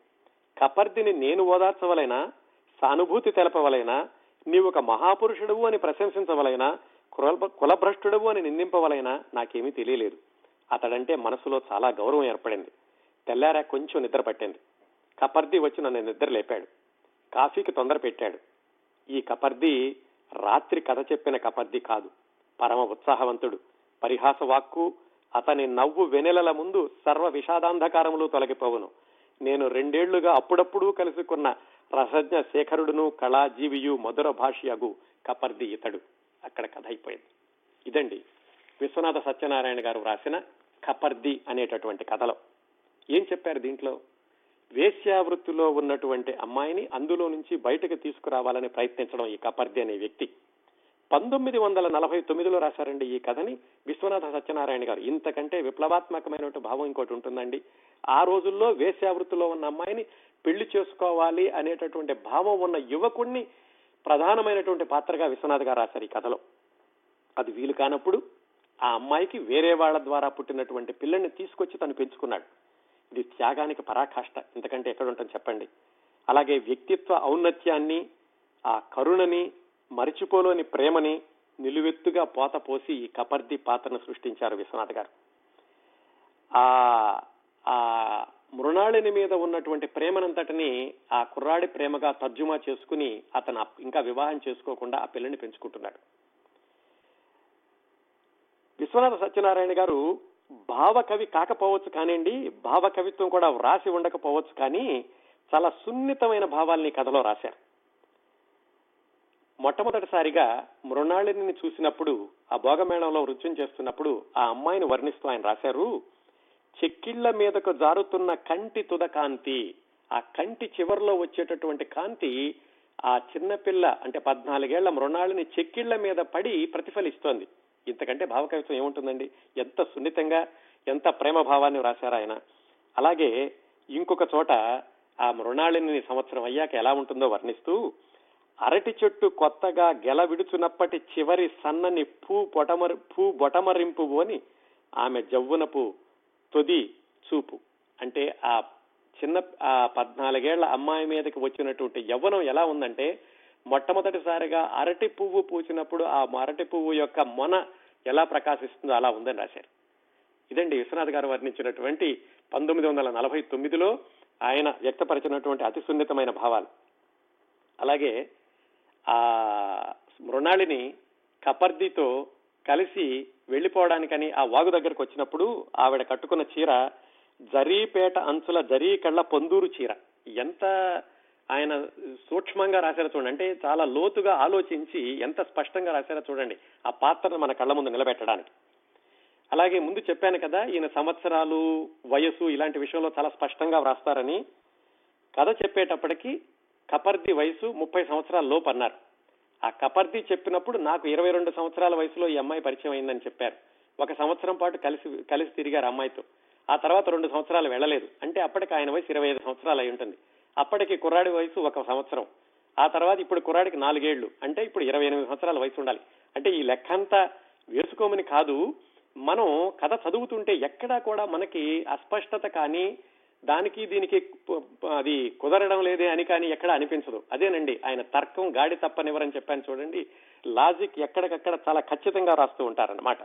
Speaker 1: కపర్దిని నేను ఓదార్చవలైనా? సానుభూతి తెలపవలైనా నీవు ఒక మహాపురుషుడవు అని ప్రశంసించవలైనా కులభ్రష్టుడవు అని నిందింపవలైనా నాకేమీ తెలియలేదు. అతడంటే మనసులో చాలా గౌరవం ఏర్పడింది. తెల్లారా కొంచెం నిద్ర పట్టింది. కపర్ది వచ్చి నన్ను నిద్ర లేపాడు. కాఫీకి తొందర పెట్టాడు. ఈ కపర్ది రాత్రి కథ చెప్పిన కపర్ది కాదు. పరమ ఉత్సాహవంతుడు. పరిహాస వాక్కు అతని నవ్వు వెనెలల ముందు సర్వ విషాదాంధకారములు తొలగిపోవును. నేను రెండేళ్ళుగా అప్పుడప్పుడు కలుసుకున్న రసజ్ఞ శేఖరుడును కళాజీవియు మధుర భాషయగు కపర్ది ఇతడు. అక్కడ కథ అయిపోయింది. ఇదండి విశ్వనాథ సత్యనారాయణ గారు రాసిన కపర్ది అనేటటువంటి కథలో. ఏం చెప్పారు దీంట్లో? వేశ్యావృత్తిలో ఉన్నటువంటి అమ్మాయిని అందులో నుంచి బయటకు తీసుకురావాలని ప్రయత్నించడం ఈ కపర్ది అనే వ్యక్తి. పంతొమ్మిది వందల నలభై తొమ్మిదిలో రాశారండి ఈ కథని విశ్వనాథ సత్యనారాయణ గారు. ఇంతకంటే విప్లవాత్మకమైనటువంటి భావం ఇంకోటి ఉంటుందండి. ఆ రోజుల్లో వేశ్యావృత్తిలో ఉన్న అమ్మాయిని పెళ్ళి చేసుకోవాలి అనేటటువంటి భావం ఉన్న యువకుణ్ణి ప్రధానమైనటువంటి పాత్రగా విశ్వనాథ్ గారు రాశారు ఈ కథలో. అది వీలు కానప్పుడు ఆ అమ్మాయికి వేరే వాళ్ళ ద్వారా పుట్టినటువంటి పిల్లల్ని తీసుకొచ్చి తను పెంచుకున్నాడు. ఇది త్యాగానికి పరాకాష్ట. ఇంతకంటే ఎక్కడ ఉంటుంది చెప్పండి? అలాగే వ్యక్తిత్వ ఔన్నత్యాన్ని ఆ కరుణని మరిచిపోలేని ప్రేమని నిలువెత్తుగా పోత పోసి ఈ కపర్ది పాత్రను సృష్టించారు విశ్వనాథ్ గారు. ఆ మృణాళిని మీద ఉన్నటువంటి ప్రేమనంతటిని ఆ కుర్రాడి ప్రేమగా తర్జుమా చేసుకుని అతను ఇంకా వివాహం చేసుకోకుండా ఆ పిల్లని పెంచుకుంటున్నాడు. విశ్వనాథ సత్యనారాయణ గారు భావకవి కాకపోవచ్చు కానివ్వండి భావకవిత్వం కూడా వ్రాసి ఉండకపోవచ్చు కానీ చాలా సున్నితమైన భావాల్ని కథలో రాశారు. మొట్టమొదటిసారిగా మృణాళిని చూసినప్పుడు ఆ భోగమేళంలో నృత్యం చేస్తున్నప్పుడు ఆ అమ్మాయిని వర్ణిస్తూ ఆయన రాశారు. చెక్కిళ్ళ మీదకు జారుతున్న కంటి తుద కాంతి. ఆ కంటి చివరిలో వచ్చేటటువంటి కాంతి ఆ చిన్నపిల్ల అంటే పద్నాలుగేళ్ళ మృణాళిని చెక్కిళ్ళ మీద పడి ప్రతిఫలిస్తోంది. ఇంతకంటే భావకవిత్వం ఏముంటుందండి? ఎంత సున్నితంగా ఎంత ప్రేమ భావాన్ని రాశారు ఆయన. అలాగే ఇంకొక చోట ఆ మృణాళిని సంవత్సరం అయ్యాక ఎలా ఉంటుందో వర్ణిస్తూ అరటి చెట్టు కొత్తగా గెల విడుచునప్పటి చివరి సన్నని పూ పొటమరి పూ బొటమరింపు అని ఆమె జవ్వునపు తొది చూపు. అంటే ఆ చిన్న ఆ పద్నాలుగేళ్ళ అమ్మాయి మీదకి వచ్చినటువంటి యవ్వనం ఎలా ఉందంటే మొట్టమొదటిసారిగా అరటి పువ్వు పూచినప్పుడు ఆ అరటి పువ్వు యొక్క మొన ఎలా ప్రకాశిస్తుందో అలా ఉందని రాశారు. ఇదండి విశ్వనాథ్ గారు వర్ణించినటువంటి పంతొమ్మిది వందల నలభై తొమ్మిదిలో ఆయన వ్యక్తపరిచినటువంటి అతి సున్నితమైన భావాలు. అలాగే ఆ మృణాళిని కపర్దితో కలిసి వెళ్ళిపోవడానికని ఆ వాగు దగ్గరకు వచ్చినప్పుడు ఆవిడ కట్టుకున్న చీర జరీపేట అంచుల జరీ కళ్ళ పొందూరు చీర. ఎంత ఆయన సూక్ష్మంగా రాశారో చూడండి. అంటే చాలా లోతుగా ఆలోచించి ఎంత స్పష్టంగా రాశారో చూడండి ఆ పాత్రను మన కళ్ళ ముందు నిలబెట్టడానికి. అలాగే ముందు చెప్పాను కదా ఈయన సంవత్సరాలు వయసు ఇలాంటి విషయంలో చాలా స్పష్టంగా వ్రాస్తారని. కథ చెప్పేటప్పటికి కపర్ది వయసు ముప్పై సంవత్సరాల లోపు అన్నారు. ఆ కపర్ది చెప్పినప్పుడు నాకు ఇరవై రెండు సంవత్సరాల వయసులో ఈ అమ్మాయి పరిచయం అయిందని చెప్పారు. ఒక సంవత్సరం పాటు కలిసి కలిసి తిరిగారు అమ్మాయితో. ఆ తర్వాత రెండు సంవత్సరాలు వెళ్ళలేదు. అంటే అప్పటికి ఆయన వయసు ఇరవై ఐదు సంవత్సరాలు అయి ఉంటుంది. అప్పటికి కుర్రాడి వయసు ఒక సంవత్సరం. ఆ తర్వాత ఇప్పుడు కుర్రాడికి నాలుగేళ్ళు అంటే ఇప్పుడు ఇరవై ఎనిమిది సంవత్సరాల వయసు ఉండాలి. అంటే ఈ లెక్క అంతా వేసుకోమని కాదు. మనం కథ చదువుతుంటే ఎక్కడా కూడా మనకి అస్పష్టత కానీ దానికి దీనికి అది కుదరడం లేదే అని కానీ ఎక్కడ అనిపించదు. అదేనండి ఆయన తర్కం గాడి తప్పనివ్వరని చెప్పాను చూడండి లాజిక్ ఎక్కడికక్కడ చాలా ఖచ్చితంగా రాస్తూ ఉంటారన్నమాట.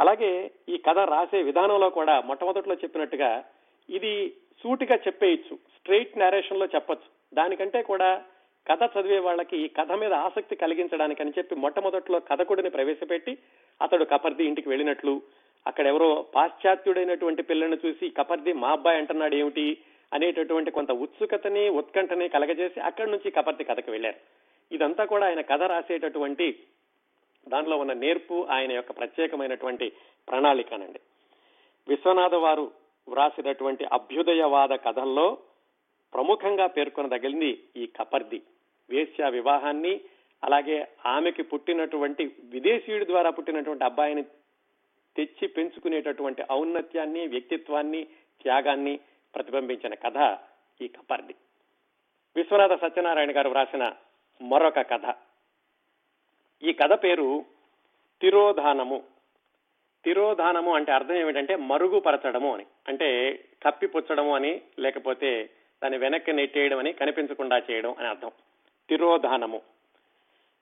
Speaker 1: అలాగే ఈ కథ రాసే విధానంలో కూడా మొట్టమొదట్లో చెప్పినట్టుగా ఇది సూటిగా చెప్పేయచ్చు స్ట్రైట్ నేరేషన్లో చెప్పచ్చు. దానికంటే కూడా కథ చదివే వాళ్ళకి ఈ కథ మీద ఆసక్తి కలిగించడానికని చెప్పి మొట్టమొదట్లో కథకుడిని ప్రవేశపెట్టి అతడు కపర్ది ఇంటికి వెళ్ళినట్లు అక్కడ ఎవరో పాశ్చాత్యుడైనటువంటి పిల్లని చూసి కపర్ది మా అబ్బాయి అంటున్నాడు ఏమిటి? అనేటటువంటి కొంత ఉత్సుకతని ఉత్కంఠని కలగజేసి అక్కడి నుంచి కపర్ది కథకు వెళ్ళారు ఇదంతా కూడా ఆయన కథ రాసేటటువంటి దానిలో ఉన్న నేర్పు ఆయన యొక్క ప్రత్యేకమైనటువంటి ప్రణాళికనండి. విశ్వనాథ వారు వ్రాసినటువంటి అభ్యుదయవాద కథల్లో ప్రముఖంగా పేర్కొనదగిలింది ఈ కపర్ది. వేశ్య వివాహాన్ని అలాగే ఆమెకి పుట్టినటువంటి విదేశీయుడి ద్వారా పుట్టినటువంటి అబ్బాయిని తెచ్చి పెంచుకునేటటువంటి ఔన్నత్యాన్ని వ్యక్తిత్వాన్ని త్యాగాన్ని ప్రతిబింబించిన కథ ఈ కపర్ది. విశ్వనాథ సత్యనారాయణ గారు వ్రాసిన మరొక కథ. ఈ కథ పేరు తిరోధానము. తిరోధానము అంటే అర్థం ఏమిటంటే మరుగుపరచడము అని. అంటే కప్పిపుచ్చడము అని లేకపోతే దాన్ని వెనక్కి నెట్టేయడం అని కనిపించకుండా చేయడం అని అర్థం. తిరోధానము.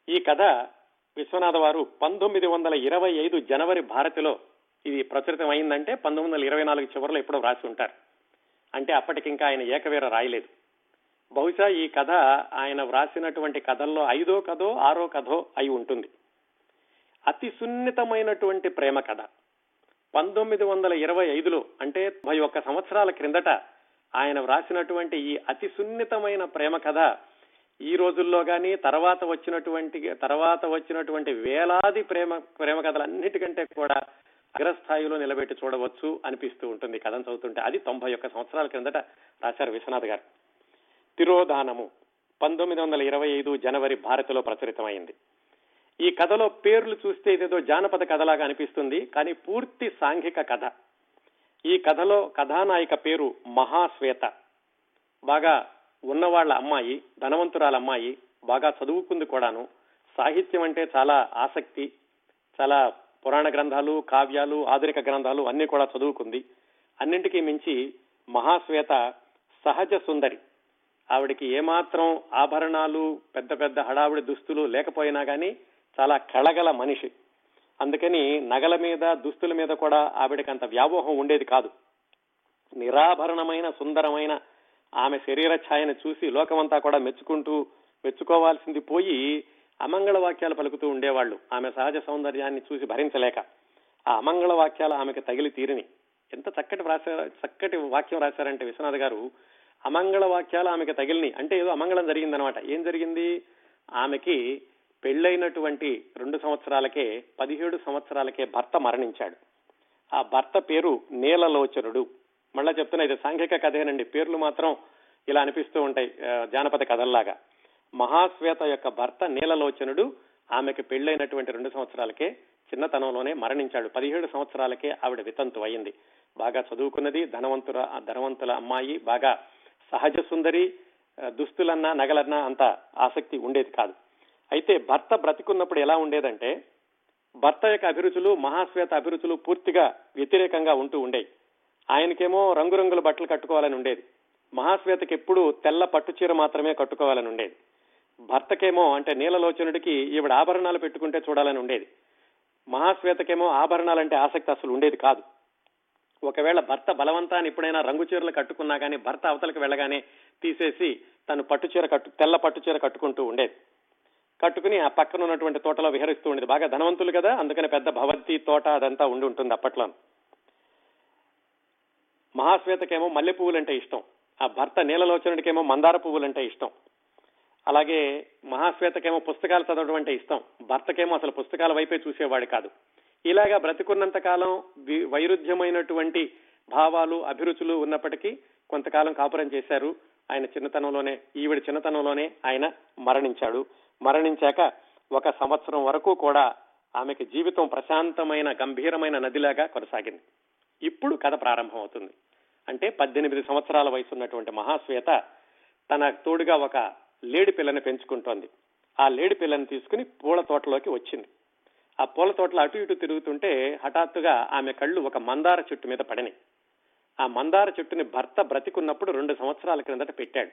Speaker 1: ఈ కథ విశ్వనాథ వారు పంతొమ్మిది వందల ఇరవై ఐదు జనవరి భారతిలో ఇది ప్రచురితం అయిందంటే పంతొమ్మిది వందల ఇరవై నాలుగు చివరిలో ఎప్పుడో రాసి ఉంటారు. అంటే అప్పటికింకా ఆయన ఏకవీర రాయలేదు. బహుశా ఈ కథ ఆయన వ్రాసినటువంటి కథల్లో ఐదో కథో ఆరో కథో అయి ఉంటుంది. అతి సున్నితమైనటువంటి ప్రేమ కథ. పంతొమ్మిది వందల ఇరవై ఐదులో అంటే ముప్పై ఒక్క సంవత్సరాల క్రిందట ఆయన వ్రాసినటువంటి ఈ అతి సున్నితమైన ప్రేమ కథ ఈ రోజుల్లో కానీ తర్వాత వచ్చినటువంటి తర్వాత వచ్చినటువంటి వేలాది ప్రేమ ప్రేమ కథలన్నిటికంటే కూడా అగ్రస్థాయిలో నిలబెట్టి చూడవచ్చు అనిపిస్తూ ఉంటుంది కథను చదువుతుంటే. అది తొంభై ఒక్క సంవత్సరాల క్రిందట రాశారు విశ్వనాథ్ గారు. తిరోధానము పంతొమ్మిది వందల ఇరవై ఐదు జనవరి భారత్లో ప్రచురితమైంది. ఈ కథలో పేర్లు చూస్తే ఇదేదో జానపద కథలాగా అనిపిస్తుంది కానీ పూర్తి సాంఘిక కథ. ఈ కథలో కథానాయిక పేరు మహాశ్వేత. బాగా ఉన్నవాళ్ళ అమ్మాయి ధనవంతురాల అమ్మాయి బాగా చదువుకుంది కూడాను. సాహిత్యం అంటే చాలా ఆసక్తి చాలా పురాణ గ్రంథాలు కావ్యాలు ఆధునిక గ్రంథాలు అన్ని కూడా చదువుకుంది. అన్నింటికీ మించి మహాశ్వేత సహజ సుందరి. ఆవిడికి ఏమాత్రం ఆభరణాలు పెద్ద పెద్ద హడావిడి దుస్తులు లేకపోయినా కానీ చాలా కళగల మనిషి. అందుకని నగల మీద దుస్తుల మీద కూడా ఆవిడకి అంత వ్యామోహం ఉండేది కాదు. నిరాభరణమైన సుందరమైన ఆమె శరీర ఛాయను చూసి లోకమంతా కూడా మెచ్చుకుంటూ మెచ్చుకోవాల్సింది పోయి అమంగళ వాక్యాలు పలుకుతూ ఉండేవాళ్ళు. ఆమె సహజ సౌందర్యాన్ని చూసి భరించలేక. ఆ అమంగళ వాక్యాలు ఆమెకు తగిలి తీరిని. ఎంత చక్కటి రాశారు చక్కటి వాక్యం రాశారంటే విశ్వనాథ్ గారు అమంగళ వాక్యాలు ఆమెకి తగిలిని. అంటే ఏదో అమంగళం జరిగిందనమాట. ఏం జరిగింది? ఆమెకి పెళ్ళైనటువంటి రెండు సంవత్సరాలకే పదిహేడు సంవత్సరాలకే భర్త మరణించాడు. ఆ భర్త పేరు నీలలోచనుడు మళ్ళా చెప్తున్నా ఇది సాంఘిక కథేనండి. పేర్లు మాత్రం ఇలా అనిపిస్తూ ఉంటాయి జానపద కథల్లాగా. మహాశ్వేత యొక్క భర్త నీలలోచనుడు ఆమెకు పెళ్ళైనటువంటి రెండు సంవత్సరాలకే చిన్నతనంలోనే మరణించాడు. పదిహేడు సంవత్సరాలకే ఆవిడ వితంతు అయింది. బాగా చదువుకున్నది ధనవంతుల ధనవంతుల అమ్మాయి బాగా సహజ సుందరి దుస్తులన్నా నగలన్నా అంత ఆసక్తి ఉండేది కాదు. అయితే భర్త బ్రతికున్నప్పుడు ఎలా ఉండేదంటే భర్త యొక్క అభిరుచులు మహాశ్వేత అభిరుచులు పూర్తిగా వ్యతిరేకంగా ఉంటూ ఉండేవి ఆయనకేమో రంగురంగుల బట్టలు కట్టుకోవాలని ఉండేది. మహాశ్వేతకి ఎప్పుడు తెల్ల పట్టుచీర మాత్రమే కట్టుకోవాలని ఉండేది. భర్తకేమో అంటే నీలలోచనుడికి ఈవిడ ఆభరణాలు పెట్టుకుంటే చూడాలని ఉండేది. మహాశ్వేతకేమో ఆభరణాలంటే ఆసక్తి అసలు ఉండేది కాదు. ఒకవేళ భర్త బలవంతాన్ని ఎప్పుడైనా రంగు చీరలు కట్టుకున్నా కానీ భర్త అవతలకు వెళ్ళగానే తీసేసి తను పట్టుచీర కట్టు తెల్ల పట్టుచీర కట్టుకుంటూ ఉండేది. కట్టుకుని ఆ పక్కన ఉన్నటువంటి తోటలో విహరిస్తూ ఉండేది. బాగా ధనవంతులు కదా అందుకని పెద్ద భవంతి తోట అదంతా ఉండి ఉంటుంది అప్పట్లో మహాశ్వేతకేమో మల్లె పువ్వులంటే ఇష్టం. ఆ భర్త నీలలోచనుడికేమో మందార పువ్వులంటే ఇష్టం. అలాగే మహాశ్వేతకేమో పుస్తకాలు చదవడం అంటే ఇష్టం. భర్తకేమో అసలు పుస్తకాల వైపే చూసేవాడు కాదు. ఇలాగా బ్రతికున్నంత కాలం వైరుధ్యమైనటువంటి భావాలు అభిరుచులు ఉన్నప్పటికీ కొంతకాలం కాపురం చేశారు. ఆయన చిన్నతనంలోనే ఈవిడ చిన్నతనంలోనే ఆయన మరణించాడు. మరణించాక ఒక సంవత్సరం వరకు కూడా ఆమెకి జీవితం ప్రశాంతమైన గంభీరమైన నదిలాగా కొనసాగింది. ఇప్పుడు కథ ప్రారంభం అవుతుంది అంటే పద్దెనిమిది సంవత్సరాల వయసు ఉన్నటువంటి మహాశ్వేత తన తోడుగా ఒక లేడి పిల్లని పెంచుకుంటోంది. ఆ లేడి పిల్లని తీసుకుని పూల తోటలోకి వచ్చింది. ఆ పూల తోటలో అటు ఇటు తిరుగుతుంటే హఠాత్తుగా ఆమె కళ్ళు ఒక మందార చెట్టు మీద పడినాయి. ఆ మందార చెట్టుని భర్త బ్రతికున్నప్పుడు రెండు సంవత్సరాల క్రిందట పెట్టాడు.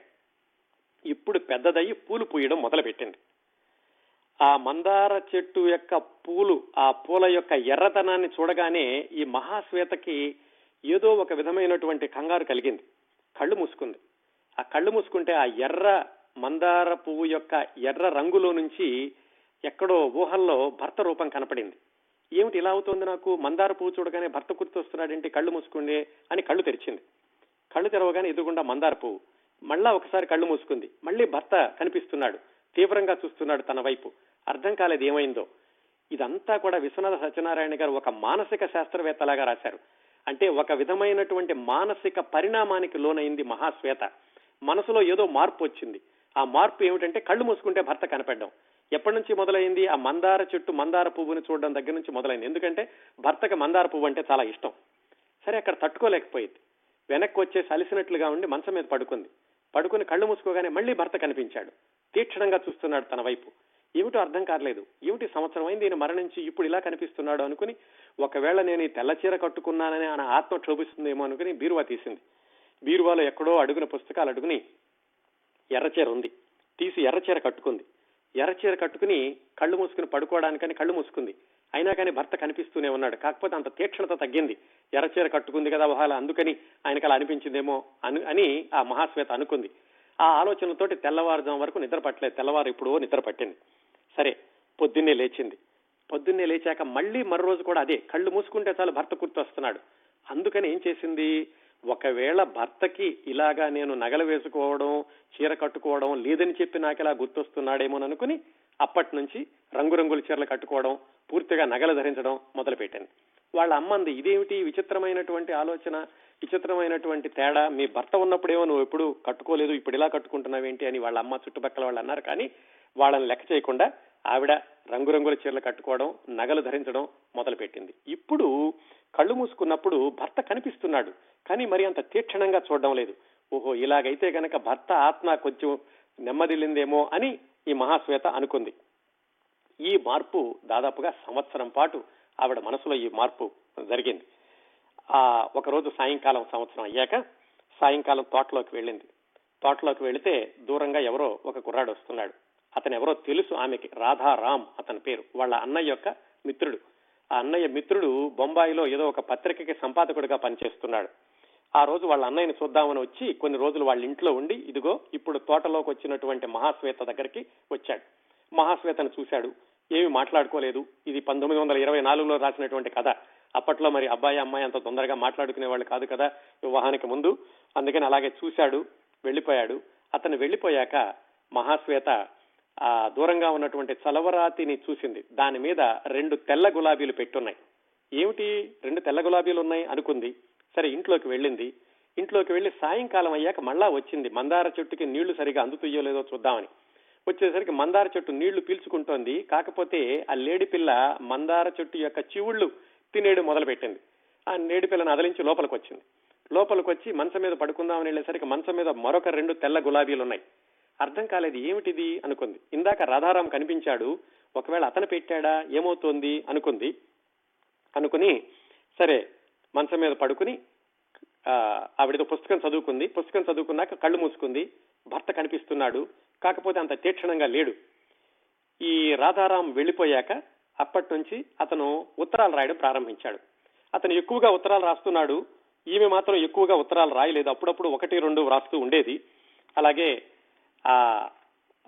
Speaker 1: ఇప్పుడు పెద్దదయ్యి పూలు పూయడం మొదలుపెట్టింది. ఆ మందార చెట్టు యొక్క పూలు ఆ పూల యొక్క ఎర్రతనాన్ని చూడగానే ఈ మహాశ్వేతకి ఏదో ఒక విధమైనటువంటి కంగారు కలిగింది. కళ్ళు మూసుకుంది. ఆ కళ్ళు మూసుకుంటే ఆ ఎర్ర మందార పువ్వు యొక్క ఎర్ర రంగులో నుంచి ఎక్కడో ఊహల్లో భర్త రూపం కనపడింది. ఏమిటి ఇలా అవుతోంది నాకు? మందార పువ్వు చూడగానే భర్త గుర్తొస్తున్నాడేంటి? కళ్ళు మూసుకుండే అని కళ్ళు తెరిచింది. కళ్ళు తెరవగానే ఎదుగుండా మందార పువ్వు. మళ్ళా ఒకసారి కళ్ళు మూసుకుంది. మళ్ళీ భర్త కనిపిస్తున్నాడు. తీవ్రంగా చూస్తున్నాడు తన వైపు. అర్థం కాలేదు ఏమైందో. ఇదంతా కూడా విశ్వనాథ సత్యనారాయణ గారు ఒక మానసిక శాస్త్రవేత్తలాగా రాశారు. అంటే ఒక విధమైనటువంటి మానసిక పరిణామానికి లోనైంది మహాశ్వేత. మనసులో ఏదో మార్పు వచ్చింది. ఆ మార్పు ఏమిటంటే కళ్ళు మూసుకుంటే భర్త కనపడడం. ఎప్పటి నుంచి మొదలైంది? ఆ మందార చెట్టు మందార పువ్వుని చూడడం దగ్గర నుంచి మొదలైంది. ఎందుకంటే భర్తకి మందార పువ్వు అంటే చాలా ఇష్టం. సరే అక్కడ తట్టుకోలేకపోయింది. వెనక్కి వచ్చేసి అలిసినట్లుగా ఉండి మంచం మీద పడుకుంది. పడుకుని కళ్ళు మూసుకోగానే మళ్ళీ భర్త కనిపించాడు. తీక్షణంగా చూస్తున్నాడు తన వైపు. ఏమిటో అర్థం కాలేదు ఏమిటి సంవత్సరం అయింది ఈయన మరణించి ఇప్పుడు ఇలా కనిపిస్తున్నాడు అనుకుని ఒకవేళ నేను ఈ తెల్లచీర కట్టుకున్నానని ఆయన ఆత్మ క్షోభిస్తుందేమో అనుకుని బీరువా తీసింది. బీరువాలో ఎక్కడో అడుగున పుస్తకాలు అడుగుని ఎర్రచీర ఉంది. తీసి ఎర్రచీర కట్టుకుంది. ఎర్రచీర కట్టుకుని కళ్ళు మూసుకుని పడుకోవడానికని కళ్ళు మూసుకుంది. అయినా కానీ భర్త కనిపిస్తూనే ఉన్నాడు. కాకపోతే అంత తీక్షణత తగ్గింది. ఎర్రచీర కట్టుకుంది కదా ఒకవేళ అందుకని ఆయనకు అలా అనిపించిందేమో అని అని ఆ మహాశ్వేత అనుకుంది. ఆ ఆలోచనతోటి తెల్లవారుజాము వరకు నిద్ర పట్టలేదు. తెల్లవారు ఇప్పుడు నిద్ర పట్టింది. సరే పొద్దున్నే లేచింది. పొద్దున్నే లేచాక మళ్ళీ మరో రోజు కూడా అదే కళ్ళు మూసుకుంటే చాలు భర్త గుర్తొస్తున్నాడు. అందుకని ఏం చేసింది? ఒకవేళ భర్తకి ఇలాగా నేను నగలు వేసుకోవడం చీర కట్టుకోవడం లేదని చెప్పి నాకు ఇలా గుర్తొస్తున్నాడేమో అనుకుని అప్పటి నుంచి రంగురంగుల చీరలు కట్టుకోవడం పూర్తిగా నగలు ధరించడం మొదలుపెట్టింది వాళ్ళ అమ్మంది ఇదేమిటి విచిత్రమైనటువంటి ఆలోచన? విచిత్రమైనటువంటి తేడా? మీ భర్త ఉన్నప్పుడేమో నువ్వు ఎప్పుడు కట్టుకోలేదు ఇప్పుడు ఇలా కట్టుకుంటున్నావేంటి? అని వాళ్ళ అమ్మ చుట్టుపక్కల వాళ్ళు అన్నారు. కానీ వాళ్ళని లెక్క చేయకుండా ఆవిడ రంగురంగుల చీరలు కట్టుకోవడం నగలు ధరించడం మొదలుపెట్టింది. ఇప్పుడు కళ్ళు మూసుకున్నప్పుడు భర్త కనిపిస్తున్నాడు కానీ మరి అంత తీక్షణంగా చూడడం లేదు. ఓహో ఇలాగైతే గనక భర్త ఆత్మ కొంచెం నెమ్మదిల్లిందేమో అని ఈ మహాశ్వేత అనుకుంది. ఈ మార్పు దాదాపుగా సంవత్సరం పాటు ఆవిడ మనసులో ఈ మార్పు జరిగింది. ఆ ఒకరోజు సాయంకాలం సంవత్సరం అయ్యాక సాయంకాలం తోటలోకి వెళ్ళింది. తోటలోకి వెళితే దూరంగా ఎవరో ఒక కుర్రాడు వస్తున్నాడు. అతను ఎవరో తెలుసు. ఆమెకి రాధారామ్ అతని పేరు. వాళ్ళ అన్నయ్య యొక్క మిత్రుడు. ఆ అన్నయ్య మిత్రుడు బొంబాయిలో ఏదో ఒక పత్రికకి సంపాదకుడిగా పనిచేస్తున్నాడు. ఆ రోజు వాళ్ళ అన్నయ్యని చూద్దామని వచ్చి కొన్ని రోజులు వాళ్ళ ఇంట్లో ఉండి ఇదిగో ఇప్పుడు తోటలోకి వచ్చినటువంటి మహాశ్వేత దగ్గరికి వచ్చాడు. మహాశ్వేతను చూశాడు. ఏమి మాట్లాడుకోలేదు. ఇది పంతొమ్మిది వందల ఇరవై నాలుగులో రాసినటువంటి కథ. అప్పట్లో మరి అబ్బాయి అమ్మాయి అంత తొందరగా మాట్లాడుకునే వాళ్ళు కాదు కదా వివాహానికి ముందు. అందుకని అలాగే చూశాడు వెళ్ళిపోయాడు. అతను వెళ్ళిపోయాక మహాశ్వేత ఆ దూరంగా ఉన్నటువంటి చలవరాతిని చూసింది. దాని మీద రెండు తెల్ల గులాబీలు పెట్టున్నాయి. ఏమిటి? రెండు తెల్ల గులాబీలు ఉన్నాయి అనుకుంది. సరే ఇంట్లోకి వెళ్ళింది. ఇంట్లోకి వెళ్ళి సాయంకాలం అయ్యాక మళ్ళా వచ్చింది. మందార చెట్టుకి నీళ్ళు సరిగా అందుతుయ్యో లేదో చూద్దామని. వచ్చేసరికి మందార చెట్టు నీళ్ళు పీల్చుకుంటోంది. కాకపోతే ఆ లేడి పిల్ల మందార చెట్టు యొక్క చివుళ్ళు తినేడు మొదలుపెట్టింది. ఆ నేడి పిల్లను అదలించి లోపలికి వచ్చింది లోపలికి వచ్చి మంచం మీద పడుకుందామని వెళ్ళేసరికి మంచం మీద మరొక రెండు తెల్ల గులాబీలు ఉన్నాయి అర్థం కాలేదు ఏమిటిది? అనుకుంది. ఇందాక రాధారాం కనిపించాడు. ఒకవేళ అతను పెట్టాడా? ఏమవుతోంది? అనుకుంది. అనుకుని సరే మంచం మీద పడుకుని ఆవిడతో పుస్తకం చదువుకుంది. పుస్తకం చదువుకున్నాక కళ్ళు మూసుకుంది. భర్త కనిపిస్తున్నాడు. కాకపోతే అంత తీక్షణంగా లేడు. ఈ రాధారాం వెళ్ళిపోయాక అప్పటి నుంచి అతను ఉత్తరాలు రాయడం ప్రారంభించాడు. అతను ఎక్కువగా ఉత్తరాలు రాస్తున్నాడు. ఈమె మాత్రం ఎక్కువగా ఉత్తరాలు రాయలేదు. అప్పుడప్పుడు ఒకటి రెండు వ్రాస్తూ ఉండేది. అలాగే ఆ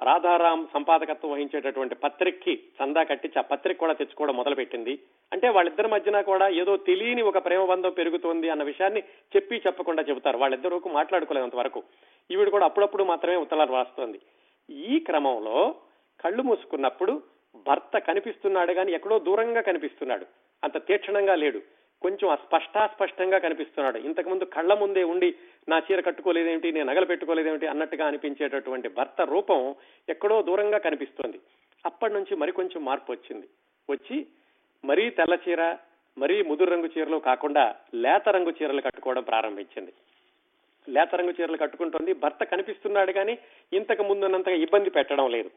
Speaker 1: రాధారాం సంపాదకత్వం వహించేటటువంటి పత్రికకి చందా కట్టించి ఆ పత్రిక కూడా తెచ్చుకోవడం మొదలుపెట్టింది. అంటే వాళ్ళిద్దరి మధ్యన కూడా ఏదో తెలియని ఒక ప్రేమబంధం పెరుగుతోంది అన్న విషయాన్ని చెప్పి చెప్పకుండా చెబుతారు. వాళ్ళిద్దరూ మాట్లాడుకోలేనంత వరకు. ఈవిడ కూడా అప్పుడప్పుడు మాత్రమే ఉత్తరాలు రాస్తోంది. ఈ క్రమంలో కళ్ళు మూసుకున్నప్పుడు భర్త కనిపిస్తున్నాడు కానీ ఎక్కడో దూరంగా కనిపిస్తున్నాడు. అంత తీక్షణంగా లేడు. కొంచెం అస్పష్టాస్పష్టంగా కనిపిస్తున్నాడు. ఇంతకుముందు కళ్ళ ముందే ఉండి నా చీర కట్టుకోలేదేమిటి నేను నగలు పెట్టుకోలేదేమిటి అన్నట్టుగా అనిపించేటటువంటి భర్త రూపం ఎక్కడో దూరంగా కనిపిస్తోంది. అప్పటి నుంచి మరికొంచెం మార్పు వచ్చింది. వచ్చి మరీ తెల్ల చీర మరీ ముదురు రంగు చీరలు కాకుండా లేత రంగు చీరలు కట్టుకోవడం ప్రారంభించింది. లేత రంగు చీరలు కట్టుకుంటోంది. భర్త కనిపిస్తున్నాడు కానీ ఇంతకు ముందున్నంతగా ఇబ్బంది పెట్టడం లేదు.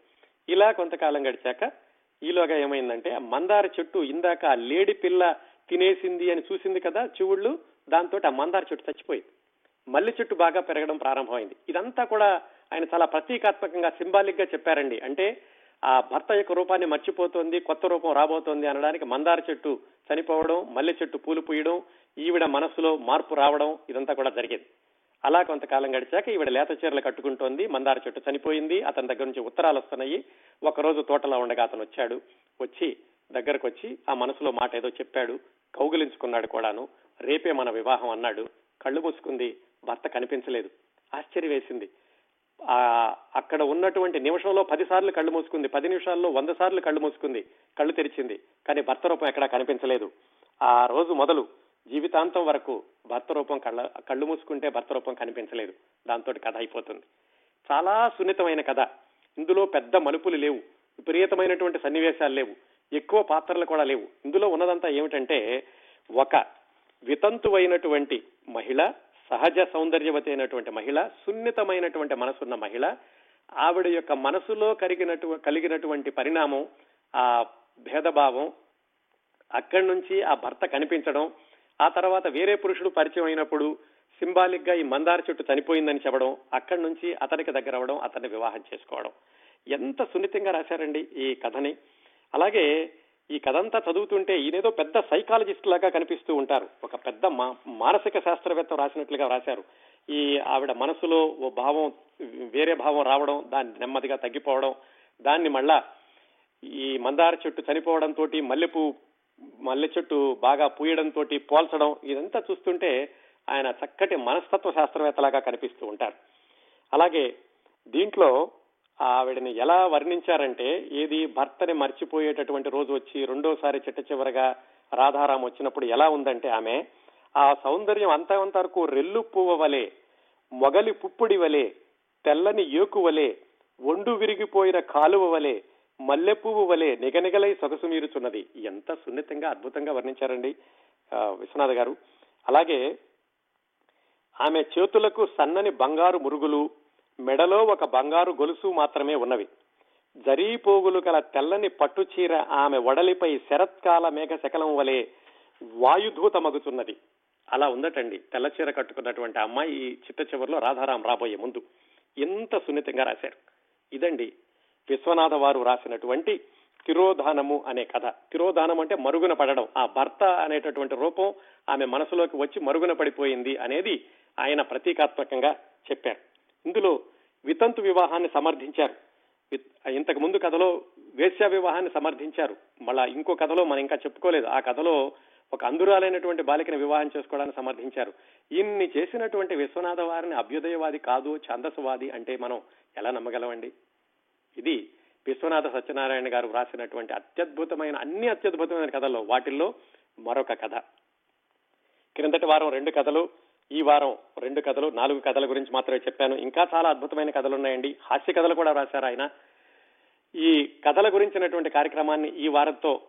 Speaker 1: ఇలా కొంతకాలం గడిచాక ఈలోగా ఏమైందంటే ఆ మందార చెట్టు ఇందాక లేడి పిల్ల తినేసింది అని చూసింది కదా చెవుళ్ళు దాంతో ఆ మందార చెట్టు చచ్చిపోయింది. మల్లె చెట్టు బాగా పెరగడం ప్రారంభమైంది. ఇదంతా కూడా ఆయన చాలా ప్రతీకాత్మకంగా సింబాలిక్గా చెప్పారండి. అంటే ఆ భర్త యొక్క రూపాన్ని మర్చిపోతోంది కొత్త రూపం రాబోతోంది అనడానికి మందార చెట్టు చనిపోవడం మల్లె చెట్టు పూలు పూయడం ఈవిడ మనసులో మార్పు రావడం ఇదంతా కూడా జరిగింది. అలా కొంతకాలం గడిచాక ఈవిడ లేత చీరలు కట్టుకుంటోంది మందార చెట్టు చనిపోయింది అతని దగ్గర నుంచి ఉత్తరాలు వస్తున్నాయి. ఒకరోజు తోటలో ఉండగా అతను వచ్చాడు వచ్చి దగ్గరకు వచ్చి ఆ మనసులో మాట ఏదో చెప్పాడు. కౌగిలించుకున్నాడు కూడాను. రేపే మన వివాహం అన్నాడు. కళ్ళు మూసుకుంది. భర్త కనిపించలేదు. ఆశ్చర్య వేసింది అక్కడ ఉన్నటువంటి నిమిషంలో పది సార్లు కళ్ళు మూసుకుంది. పది నిమిషాల్లో వంద సార్లు కళ్ళు మూసుకుంది. కళ్ళు తెరిచింది. కానీ భర్త రూపం ఎక్కడా కనిపించలేదు. ఆ రోజు మొదలు జీవితాంతం వరకు భర్త రూపం కళ్ళ కళ్ళు మూసుకుంటే భర్త రూపం కనిపించలేదు. దాంతో కథ అయిపోతుంది. చాలా సున్నితమైన కథ. ఇందులో పెద్ద మలుపులు లేవు. విపరీతమైనటువంటి సన్నివేశాలు లేవు. ఎక్కువ పాత్రలు కూడా లేవు. ఇందులో ఉన్నదంతా ఏమిటంటే ఒక వితంతువైనటువంటి మహిళ సహజ సౌందర్యవతి అయినటువంటి మహిళ సున్నితమైనటువంటి మనసున్న మహిళ ఆవిడ యొక్క మనసులో కలిగినటు కలిగినటువంటి పరిణామం ఆ భేదభావం అక్కడి నుంచి ఆ భర్త కనిపించడం ఆ తర్వాత వేరే పురుషుడు పరిచయం అయినప్పుడు సింబాలిక్గా ఈ మందార చెట్టు చనిపోయిందని చెప్పడం అక్కడి నుంచి అతనికి దగ్గర అవ్వడం అతన్ని వివాహం చేసుకోవడం. ఎంత సున్నితంగా రాశారండి ఈ కథని. అలాగే ఈ కథంతా చదువుతుంటే ఈయనేదో పెద్ద సైకాలజిస్ట్ లాగా కనిపిస్తూ ఉంటారు. ఒక పెద్ద మానసిక శాస్త్రవేత్త రాసినట్లుగా రాశారు. ఈ ఆవిడ మనసులో ఓ భావం వేరే భావం రావడం దాన్ని నెమ్మదిగా తగ్గిపోవడం దాన్ని మళ్ళా ఈ మందార చెట్టు చనిపోవడంతో మల్లెపూ మల్లె చెట్టు బాగా పూయడంతో పోల్చడం ఇదంతా చూస్తుంటే ఆయన చక్కటి మనస్తత్వ శాస్త్రవేత్తలాగా కనిపిస్తూ ఉంటారు. అలాగే దీంట్లో ఆవిడని ఎలా వర్ణించారంటే ఏది భర్తని మర్చిపోయేటటువంటి రోజు వచ్చి రెండోసారి చిట్ట చివరగా రాధారాం వచ్చినప్పుడు ఎలా ఉందంటే ఆమె ఆ సౌందర్యం అంత రెల్లు పువ్వ వలె మొగలి పుప్పుడి వలె తెల్లని ఏకు వలె ఒండు విరిగిపోయిన కాలువ వలె మల్లె పువ్వు వలె నిగనిగలై సొగసు మీరుచున్నది. ఎంత సున్నితంగా అద్భుతంగా వర్ణించారండి విశ్వనాథ్ గారు. అలాగే ఆమె చేతులకు సన్నని బంగారు మురుగులు మెడలో ఒక బంగారు గొలుసు మాత్రమే ఉన్నవి. జరీ పోగులు గల తెల్లని పట్టు చీర ఆమె వడలిపై శరత్కాల మేఘ శకలం వలె వాయుధూత మగుచున్నది అలా ఉందటండి. తెల్లచీర కట్టుకున్నటువంటి అమ్మాయి ఈ చిట్ట చివరిలో రాధారాం రాబోయే ముందు. ఎంత సున్నితంగా రాశారు. ఇదండి విశ్వనాథ వారు రాసినటువంటి తిరోధానము అనే కథ. తిరోధానం అంటే మరుగున పడడం. ఆ భర్త అనేటటువంటి రూపం ఆమె మనసులోకి వచ్చి మరుగున పడిపోయింది అనేది ఆయన ప్రతీకాత్మకంగా చెప్పారు. ఇందులో వితంతు వివాహాన్ని సమర్థించారు. ఇంతకు ముందు కథలో వేశ్య వివాహాన్ని సమర్థించారు. మళ్ళా ఇంకో కథలో మనం ఇంకా చెప్పుకోలేదు. ఆ కథలో ఒక అందురాలైనటువంటి బాలికను వివాహం చేసుకోవడానికి సమర్థించారు. ఇన్ని చేసినటువంటి విశ్వనాథ వారిని అభ్యుదయవాది కాదు ఛాందసవాది అంటే మనం ఎలా నమ్మగలమండి? ఇది విశ్వనాథ సత్యనారాయణ గారు వ్రాసినటువంటి అత్యద్భుతమైన అన్ని అత్యద్భుతమైన కథల్లో వాటిల్లో మరొక కథ. క్రిందటి వారం రెండు కథలు ఈ వారం రెండు కథలు నాలుగు కథల గురించి మాత్రమే చెప్పాను. ఇంకా చాలా అద్భుతమైన కథలు ఉన్నాయండి హాస్య కథలు కూడా రాశారు ఆయన. ఈ కథల గురించినటువంటి కార్యక్రమాన్ని ఈ వారంతో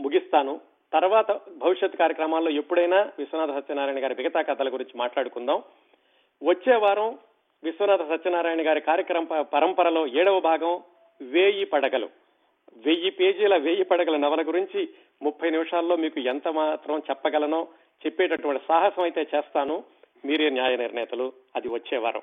Speaker 1: ముగిస్తాను. తర్వాత భవిష్యత్ కార్యక్రమాల్లో ఎప్పుడైనా విశ్వనాథ సత్యనారాయణ గారి మిగతా కథల గురించి మాట్లాడుకుందాం. వచ్చే వారం విశ్వనాథ సత్యనారాయణ గారి కార్యక్రమ పరంపరలో ఏడవ భాగం వేయి పడగలు. వెయ్యి పేజీల వేయి పడగల నవల గురించి ముప్పై నిమిషాల్లో మీకు ఎంత మాత్రం చెప్పగలనో చెప్పేటటువంటి సాహసం అయితే చేస్తాను. మీరే న్యాయ నిర్ణేతలు అది వచ్చే వారం.